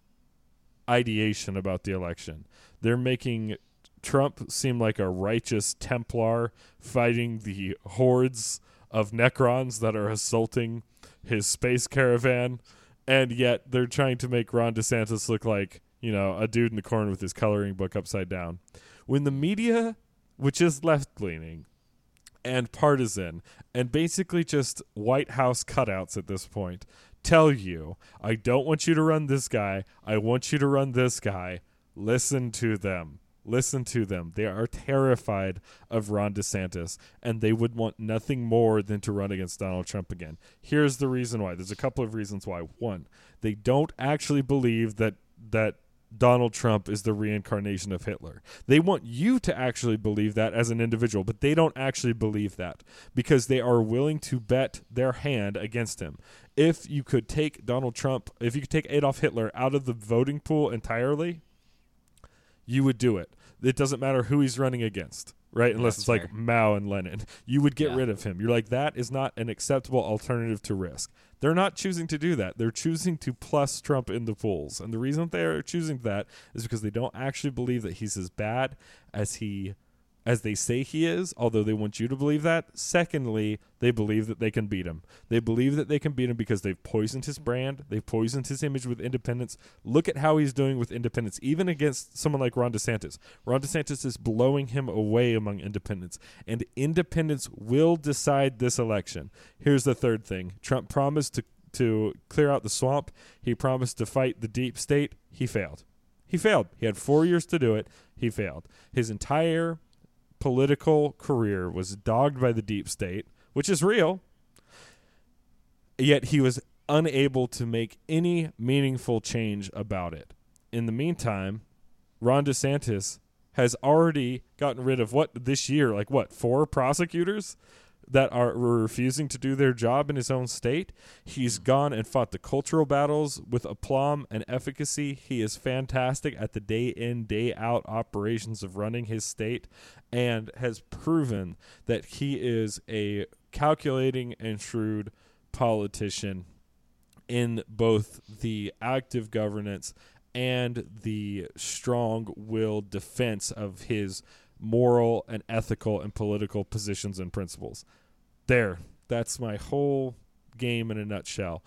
ideation about the election. They're making Trump seemed like a righteous Templar fighting the hordes of Necrons that are assaulting his space caravan, and yet they're trying to make Ron DeSantis look like, you know, a dude in the corner with his coloring book upside down. When the media, which is left leaning, and partisan and basically just White House cutouts at this point tell you, I don't want you to run this guy. I want you to run this guy. Listen to them. Listen to them. They are terrified of Ron DeSantis and they would want nothing more than to run against Donald Trump again. Here's the reason why. There's a couple of reasons why. One, they don't actually believe that that Donald Trump is the reincarnation of Hitler. They want you to actually believe that as an individual, but they don't actually believe that because they are willing to bet their hand against him. If you could take Donald Trump, if you could take Adolf Hitler out of the voting pool entirely, you would do it. It doesn't matter who he's running against, right? Unless That's it's like. Mao and Lenin. You would get Yeah. rid of him. You're like, that is not an acceptable alternative to risk. They're not choosing to do that. They're choosing to plus Trump in the polls. And the reason they are choosing that is because they don't actually believe that he's as bad as he as they say he is, although they want you to believe that. Secondly, they believe that they can beat him. They believe that they can beat him because they've poisoned his brand, they've poisoned his image with independents. Look at how he's doing with independents, even against someone like Ron DeSantis. Ron DeSantis is blowing him away among independents, and independents will decide this election. Here's the third thing Trump promised to, to clear out the swamp, he promised to fight the deep state. He failed. He failed. He had four years to do it. He failed. His entire political career was dogged by the deep state, which is real. Yet he was unable to make any meaningful change about it. In the meantime, Ron DeSantis has already gotten rid of what this year, like what, four prosecutors that are refusing to do their job in his own state. He's gone and fought the cultural battles with aplomb and efficacy. He is fantastic at the day in, day out operations of running his state and has proven that he is a calculating and shrewd politician in both the active governance and the strong willed defense of his moral and ethical and political positions and principles. There. That's my whole game in a nutshell.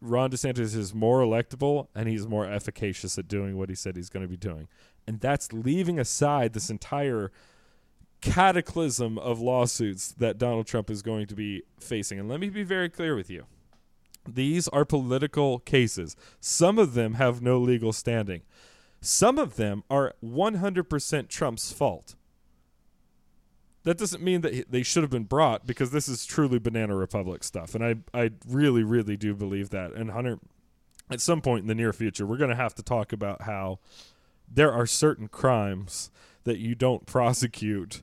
Ron DeSantis is more electable and he's more efficacious at doing what he said he's going to be doing. And that's leaving aside this entire cataclysm of lawsuits that Donald Trump is going to be facing. And let me be very clear with you. These are political cases. Some of them have no legal standing. Some of them are 100% Trump's fault. That doesn't mean that they should have been brought because this is truly Banana Republic stuff. And I, I really, really do believe that. And Hunter, at some point in the near future, we're going to have to talk about how there are certain crimes that you don't prosecute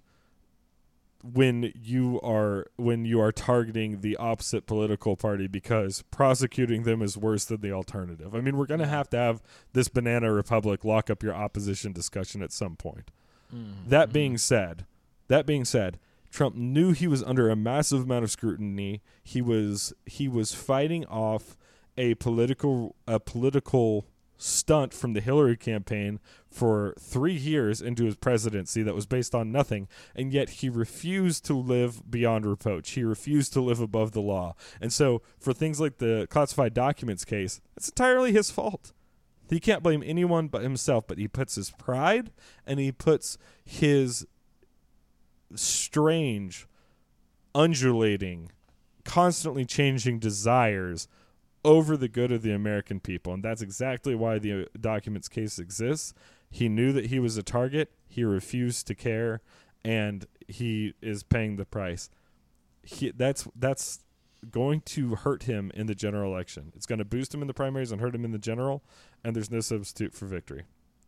when you are when you are targeting the opposite political party because prosecuting them is worse than the alternative. I mean, we're going to have to have this banana republic lock up your opposition discussion at some point. Mm-hmm. That mm-hmm. being said, that being said, Trump knew he was under a massive amount of scrutiny. He was he was fighting off a political a political stunt from the Hillary campaign for 3 years into his presidency that was based on nothing and yet he refused to live beyond reproach. He refused to live above the law. And so for things like the classified documents case, it's entirely his fault. He can't blame anyone but himself, but he puts his pride and he puts his strange, undulating, constantly changing desires over the good of the American people. And that's exactly why the uh, documents case exists. He knew that he was a target, he refused to care, and he is paying the price. He, that's that's going to hurt him in the general election. It's going to boost him in the primaries and hurt him in the general, and there's no substitute for victory.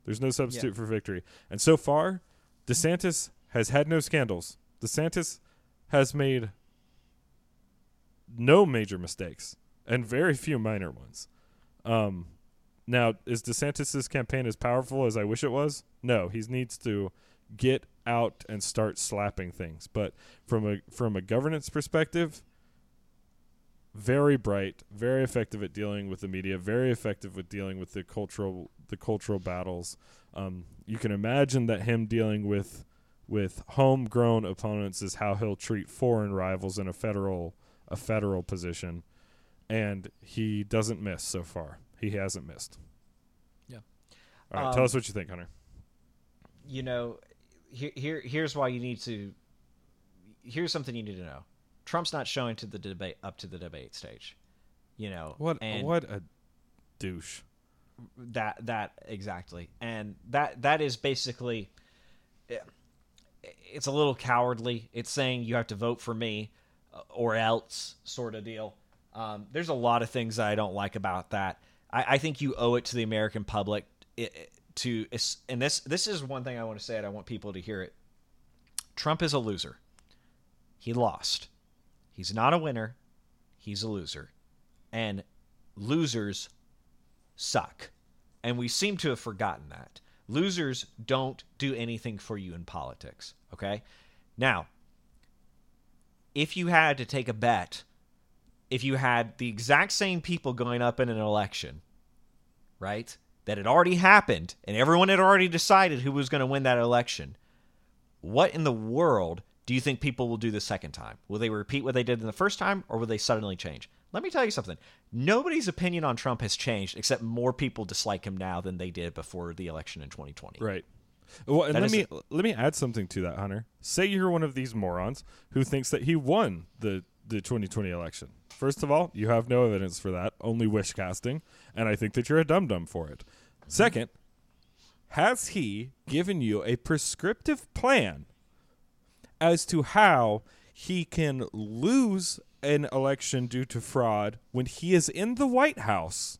There's no substitute for victory. And so far, DeSantis has had no scandals. DeSantis has made no major mistakes and very few minor ones. Um, now, is DeSantis' campaign as powerful as I wish it was? No, he needs to get out and start slapping things. But from a from a governance perspective, very bright, very effective at dealing with the media, very effective with dealing with the cultural the cultural battles. Um, you can imagine that him dealing with with homegrown opponents is how he'll treat foreign rivals in a federal a federal position, and he doesn't miss so far. He hasn't missed. Yeah. All right, Um, tell us what you think, Hunter. you know, here, here here's why you need to. Here's something you need to know. Trump's not showing to the debate up to the debate stage. You know What and what a douche. that that exactly, and that that is basically. It's a little cowardly. It's saying you have to vote for me, uh, or else, sort of deal. Um, there's a lot of things that I don't like about that. I, I think you owe it to the American public to, and this this is one thing I want to say, and I want people to hear it. Trump is a loser. He lost. He's not a winner. He's a loser, and losers suck. And we seem to have forgotten that. Losers don't do anything for you in politics. Okay. Now, if you had to take a bet, if you had the exact same people going up in an election, right, that had already happened and everyone had already decided who was going to win that election, what in the world do you think people will do the second time? Will they repeat what they did in the first time or will they suddenly change? Let me tell you something. Nobody's opinion on Trump has changed except more people dislike him now than they did before the election in 2020. Right. Well, and That let me let me add something to that, Hunter. Say you're one of these morons who thinks that he won the the 2020 election. First of all, you have no evidence for that, only wish casting, and I think that you're a dum dum for it. Second, has he given you a prescriptive plan as to how he can lose an election due to fraud when he is in the White House?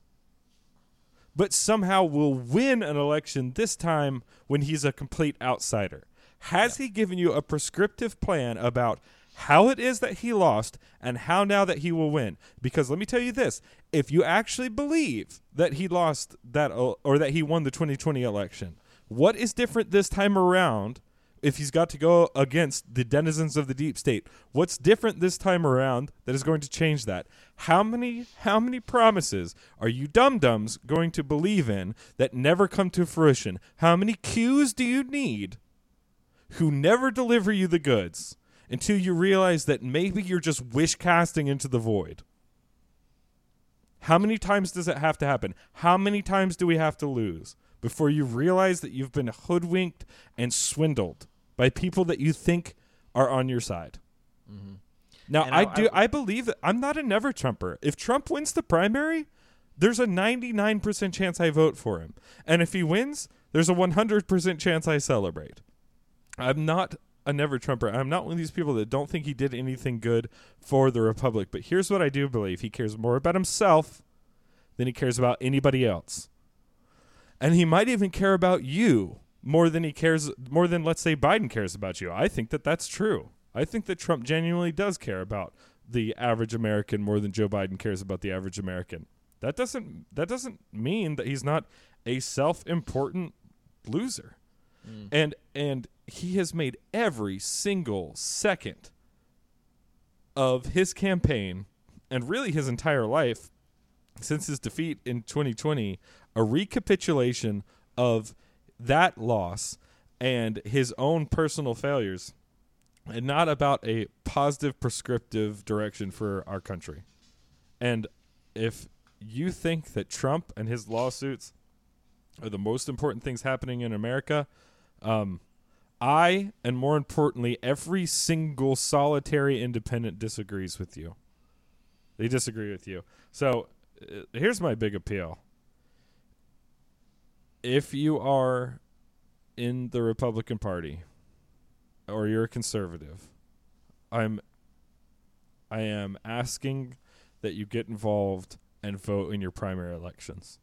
but somehow will win an election this time when he's a complete outsider. Has he given you a prescriptive plan about how it is that he lost and how now that he will win? Because let me tell you this if you actually believe that he lost that or that he won the 2020 election, what is different this time around if he's got to go against the denizens of the deep state what's different this time around that is going to change that? How many how many promises are you dum-dums going to believe in that never come to fruition? How many cues do you need who never deliver you the goods until you realize that maybe you're just wish casting into the void? How many times does it have to happen? How many times do we have to lose before you realize that you've been hoodwinked and swindled by people that you think are on your side. Mm-hmm. Now, I, I- do. I- I believe that I'm not a never Trumper. If Trump wins the primary, there's a 99% chance I vote for him, and if he wins, there's a 100% chance I celebrate. I'm not a never Trumper. I'm not one of these people that don't think he did anything good for the Republic. But here's what I do believe: he cares more about himself than he cares about anybody else and he might even care about you more than he cares more than let's say Biden cares about you. I think that that's true. I think that Trump genuinely does care about the average American more than Joe Biden cares about the average American. That doesn't that doesn't mean that he's not a self-important loser. Mm. And and he has made every single second of his campaign and really his entire life since his defeat in 2020 a recapitulation of that loss and his own personal failures and not about a positive prescriptive direction for our country. And if you think that Trump and his lawsuits are the most important things happening in America, um, I, and more importantly, every single solitary independent disagrees with you. They disagree with you. So uh, here's my big appeal. If you are in the Republican Party or you're a conservative, I'm I am asking that you get involved and vote in your primary elections.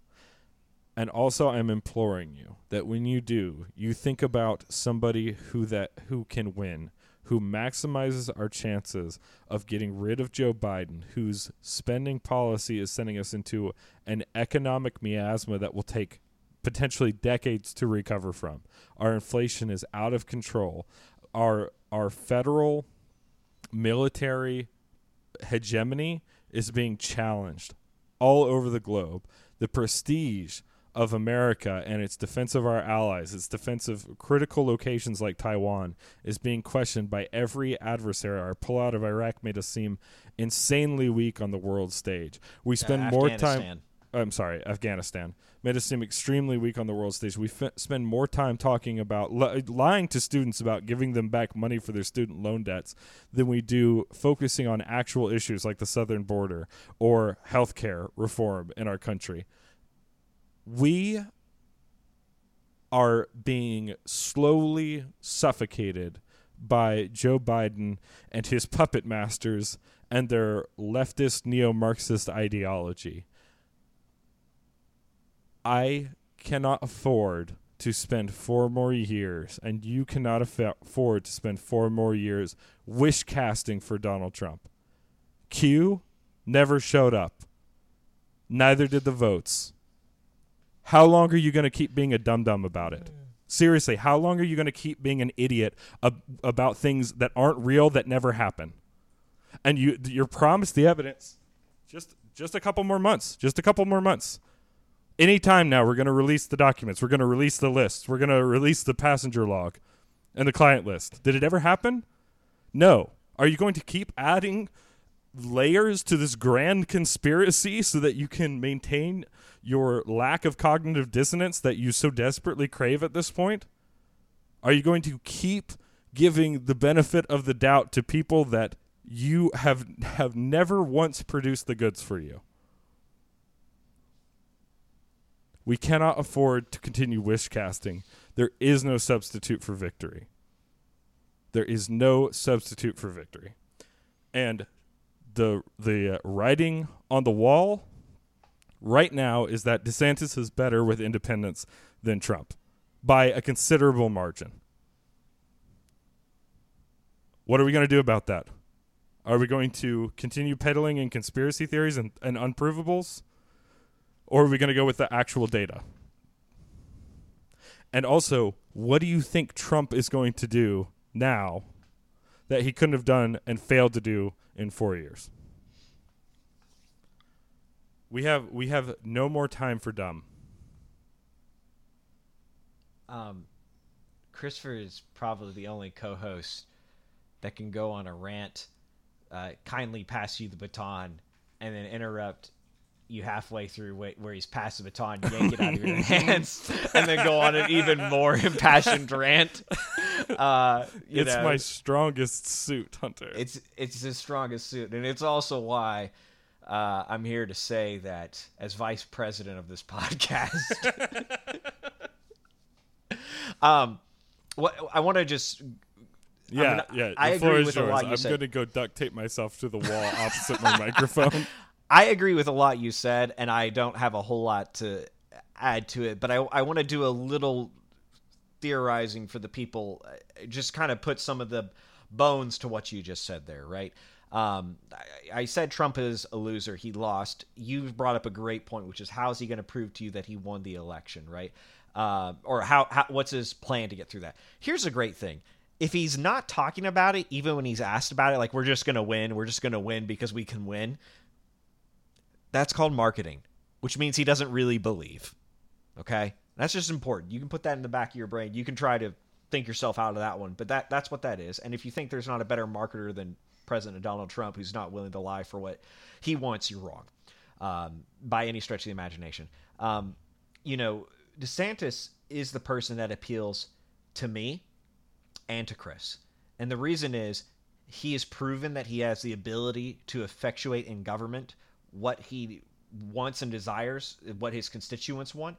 And also I'm imploring you that when you do, you think about somebody who that who can win, who maximizes our chances of getting rid of Joe Biden, whose spending policy is sending us into an economic miasma that will take potentially decades to recover from. Our inflation is out of control. Our our federal military hegemony is being challenged all over the globe. The prestige of America and its defense of our allies, its defense of critical locations like Taiwan, is being questioned by every adversary. Our pullout of Iraq made us seem insanely weak on the world stage. We spend more time. I'm sorry, Afghanistan made us seem extremely weak on the world stage. We f- spend more time talking about li- lying to students about giving them back money for their student loan debts than we do focusing on actual issues like the southern border or healthcare reform in our country. We are being slowly suffocated by Joe Biden and his puppet masters and their leftist neo Marxist ideology. I cannot afford to spend four more years, and you cannot afford to spend four more years wish casting for Donald Trump. Q never showed up. Neither did the votes. How long are you going to keep being a dum dum about it? Seriously, how long are you going to keep being an idiot ab- about things that aren't real that never happen? And you you're promised the evidence. Just just a couple more months. Just a couple more months. Anytime now, we're going to release the documents. We're going to release the lists. We're going to release the passenger log and the client list. Did it ever happen? No. Are you going to keep adding layers to this grand conspiracy so that you can maintain your lack of cognitive dissonance that you so desperately crave at this point? Are you going to keep giving the benefit of the doubt to people that you have have never once produced the goods for you? We cannot afford to continue wish casting. There is no substitute for victory. There is no substitute for victory. And the the uh, writing on the wall right now is that DeSantis is better with independents than Trump by a considerable margin. What are we going to do about that? Are we going to continue peddling in conspiracy theories and, and unprovables? Or are we going to go with the actual data? And also, what do you think Trump is going to do now that he couldn't have done and failed to do in four years? We have we have no more time for dumb. Um, Christopher is probably the only co-host that can go on a rant, uh, kindly pass you the baton, and then interrupt you halfway through wh- where he's passed the baton, yank it out of your hands, and then go on an even more impassioned rant. Uh, it's know, my strongest suit, Hunter. it's it's his strongest suit, and it's also why uh, I'm here to say that as vice president of this podcast, um, what I want to just yeah, mean, yeah. The I floor agree is yours. I'm going to go duct tape myself to the wall opposite my microphone. I agree with a lot you said, and I don't have a whole lot to add to it, but I, I want to do a little theorizing for the people, uh, just kind of put some of the bones to what you just said there, right? Um, I, I said Trump is a loser. He lost. You've brought up a great point, which is how is he going to prove to you that he won the election, right? Uh, or how, how what's his plan to get through that? Here's a great thing. If he's not talking about it, even when he's asked about it, like we're just going to win, we're just going to win because we can win. That's called marketing, which means he doesn't really believe. Okay? That's just important. You can put that in the back of your brain. You can try to think yourself out of that one, but that that's what that is. And if you think there's not a better marketer than President Donald Trump who's not willing to lie for what he wants, you're wrong. Um, by any stretch of the imagination. Um, you know, DeSantis is the person that appeals to me and to Chris. And the reason is he has proven that he has the ability to effectuate in government what he wants and desires, what his constituents want,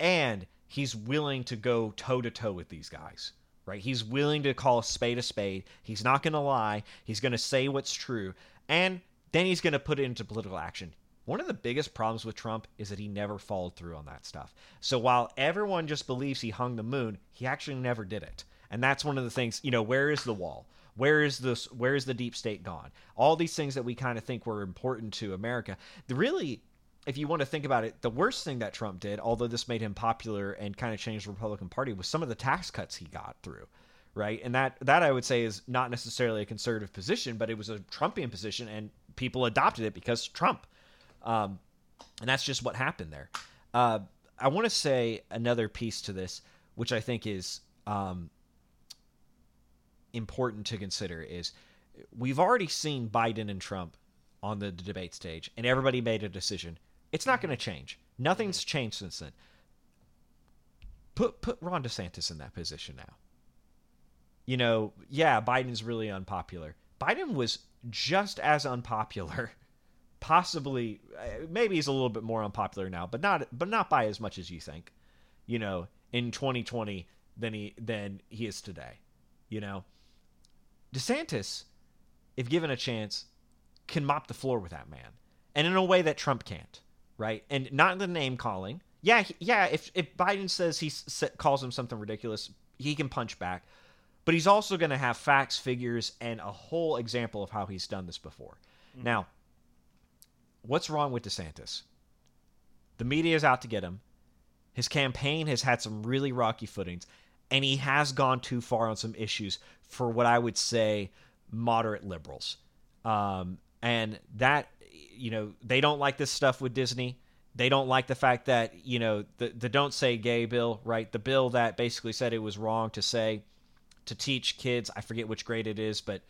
and he's willing to go toe to toe with these guys. Right? He's willing to call a spade a spade. He's not going to lie. He's going to say what's true, and then he's going to put it into political action. One of the biggest problems with Trump is that he never followed through on that stuff. So while everyone just believes he hung the moon, he actually never did it. And that's one of the things, you know, where is the wall? Where is this where is the deep state gone? All these things that we kind of think were important to America. The really if you want to think about it, the worst thing that Trump did, although this made him popular and kind of changed the Republican Party, was some of the tax cuts he got through. Right. And that that I would say is not necessarily a conservative position, but it was a Trumpian position and people adopted it because Trump. Um, and that's just what happened there. Uh, I want to say another piece to this, which I think is um, important to consider, is we've already seen Biden and Trump on the debate stage, and everybody made a decision. It's not going to change. Nothing's changed since then. Put put Ron DeSantis in that position now. You know, yeah, Biden's really unpopular. Biden was just as unpopular possibly uh, maybe he's a little bit more unpopular now, but not but not by as much as you think. You know, in 2020 than he than he is today. You know, DeSantis, if given a chance, can mop the floor with that man, and in a way that Trump can't. Right, and not the name calling. Yeah, he- yeah. If if Biden says he s- calls him something ridiculous, he can punch back. But he's also going to have facts, figures, and a whole example of how he's done this before. Mm. Now, what's wrong with DeSantis? The media is out to get him. His campaign has had some really rocky footings, and he has gone too far on some issues for what I would say moderate liberals. Um, and that, you know, they don't like this stuff with Disney. They don't like the fact that, you know, the, the Don't Say Gay bill, right? The bill that basically said it was wrong to say, to teach kids, I forget which grade it is, but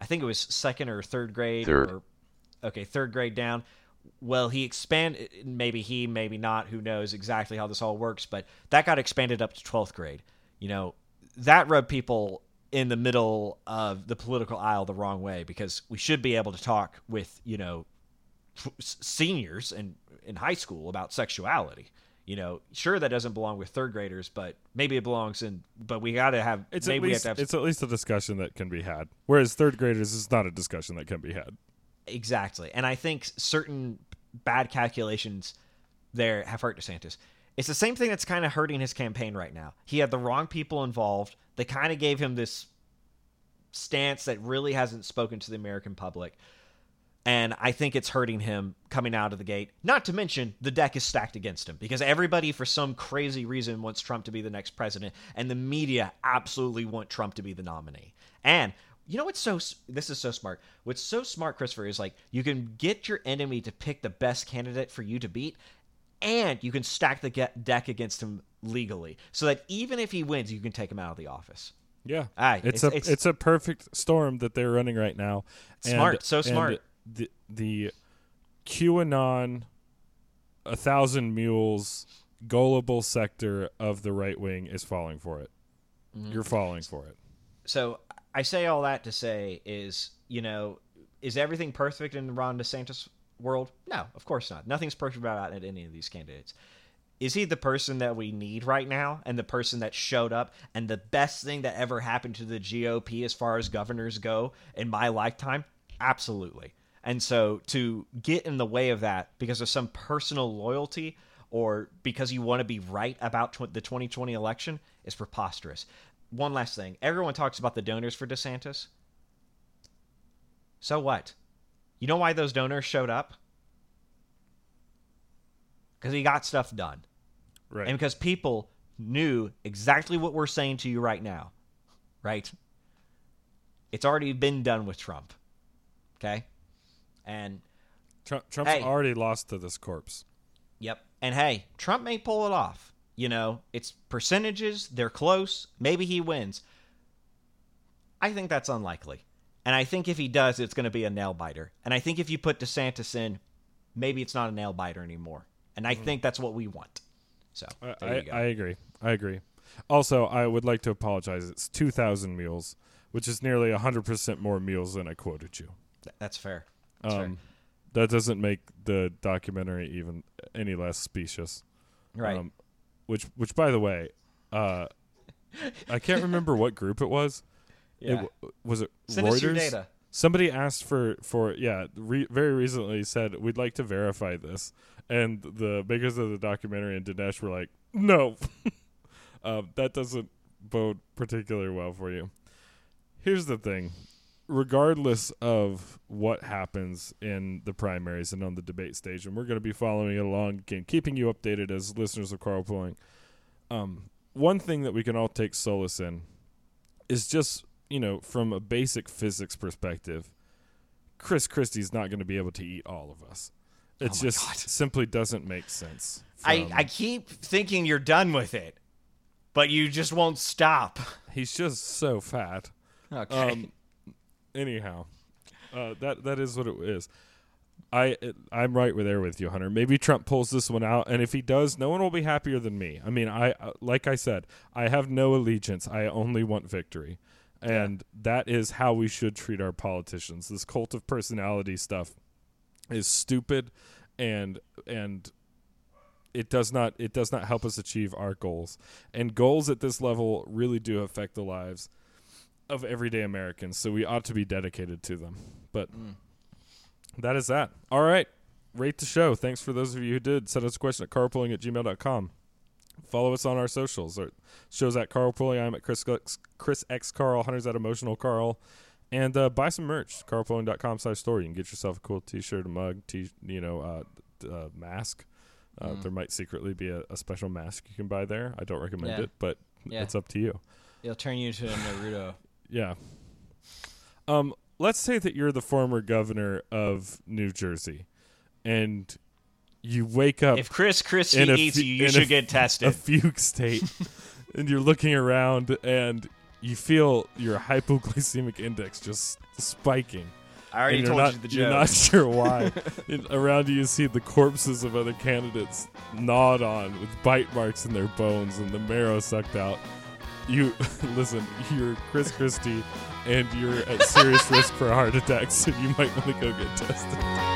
I think it was second or third grade. Third. Or, okay, third grade down. Well, he expanded, maybe he, maybe not, who knows exactly how this all works, but that got expanded up to 12th grade. You know, that rubbed people in the middle of the political aisle the wrong way because we should be able to talk with, you know, seniors in, in high school about sexuality. You know, sure that doesn't belong with third graders, but maybe it belongs in. But we got to have. It's maybe at we least have to have it's at least a discussion that can be had. Whereas third graders is not a discussion that can be had. Exactly. And I think certain bad calculations there have hurt DeSantis. It's the same thing that's kind of hurting his campaign right now. He had the wrong people involved. They kind of gave him this stance that really hasn't spoken to the American public. And I think it's hurting him coming out of the gate. Not to mention, the deck is stacked against him because everybody, for some crazy reason, wants Trump to be the next president, and the media absolutely want Trump to be the nominee. And you know what's so this is so smart. What's so smart, Christopher, is like you can get your enemy to pick the best candidate for you to beat, and you can stack the ge- deck against him legally, so that even if he wins, you can take him out of the office. Yeah, Aye, it's, it's- a it's- it's, a perfect storm that they're running right now. Smart, so smart. The the QAnon, a thousand mules, gullible sector of the right wing is falling for it. Mm-hmm. You're falling for it. So I say all that to say is, you know, is everything perfect in Ron DeSantis world? No, of course not. Nothing's perfect about any of these candidates. Is he the person that we need right now and the person that showed up and the best thing that ever happened to the GOP as far as governors go in my lifetime? Absolutely. And so to get in the way of that because of some personal loyalty or because you want to be right about tw- the 2020 election is preposterous. One last thing. Everyone talks about the donors for DeSantis. So what? You know why those donors showed up? Because he got stuff done. Right. And because people knew exactly what we're saying to you right now. Right? It's already been done with Trump. Okay? And Trump, Trump's Hey. already lost to this corpse. Yep. And hey, Trump may pull it off. You know, it's percentages, they're close. Maybe he wins. I think that's unlikely. And I think if he does, it's going to be a nail biter. And I think if you put DeSantis in, maybe it's not a nail biter anymore. And I think that's what we want. So, I, there I, you go. I agree. I agree. Also, I would like to apologize. It's 2,000 meals, which is nearly 100% more meals than I quoted you. Th- that's fair. That's fair. Um, that doesn't make the documentary even any less specious. Right. Um, which, which, by the way, uh, I can't remember what group it was. It yeah. w- was it Send Reuters? us your data. Somebody asked for for yeah, re- very recently said we'd like to verify this, and the makers of the documentary and Dinesh were like, no, um, that doesn't bode particularly well for you. Here's the thing. Regardless of what happens in the primaries and on the debate stage, and we're going to be following it along again, keeping you updated as listeners of carlpooling. Um, one thing that we can all take solace in is just you know from a basic physics perspective chris christie's not going to be able to eat all of us it Oh just God. simply doesn't make sense I, from- I keep thinking you're done with it, but you just won't stop. he's just so fat Okay. um anyhow uh, that that is what it is I I'm right with there with you, Hunter. Maybe Trump pulls this one out, and if he does, no one will be happier than me. I mean, I uh, like I said, I have no allegiance. I only want victory, and that is how we should treat our politicians. This cult of personality stuff is stupid, and and it does not it does not help us achieve our goals. And goals at this level really do affect the lives of everyday Americans. So we ought to be dedicated to them. But mm. that is that. All right. Rate the show. Thanks for those of you who did. Send us a question at carlpooling at gmail.com. Follow us on our socials. Our shows at carlpooling. I'm at Chris, X- Chris X Carl. Hunter's at Emotional Carl. And uh, buy some merch. Carlpooling.com slash store. You can get yourself a cool t shirt, a mug, t- you know, uh, uh, mask. Uh, There might secretly be a, a special mask you can buy there. I don't recommend Yeah. it, but Yeah. it's up to you. It'll turn you into a Naruto. Yeah. Um, let's say that you're the former governor of New Jersey, and you wake up If Chris Christie in a eats fu- you, you in a should f- get tested. a fugue state, and you're looking around, and you feel your hypoglycemic index just spiking. I already told not, you the joke. You're not sure why. And around you, you see the corpses of other candidates gnawed on with bite marks in their bones and the marrow sucked out. You listen. You're Chris Christie, and you're at serious risk for a heart attack, so you might want to go get tested.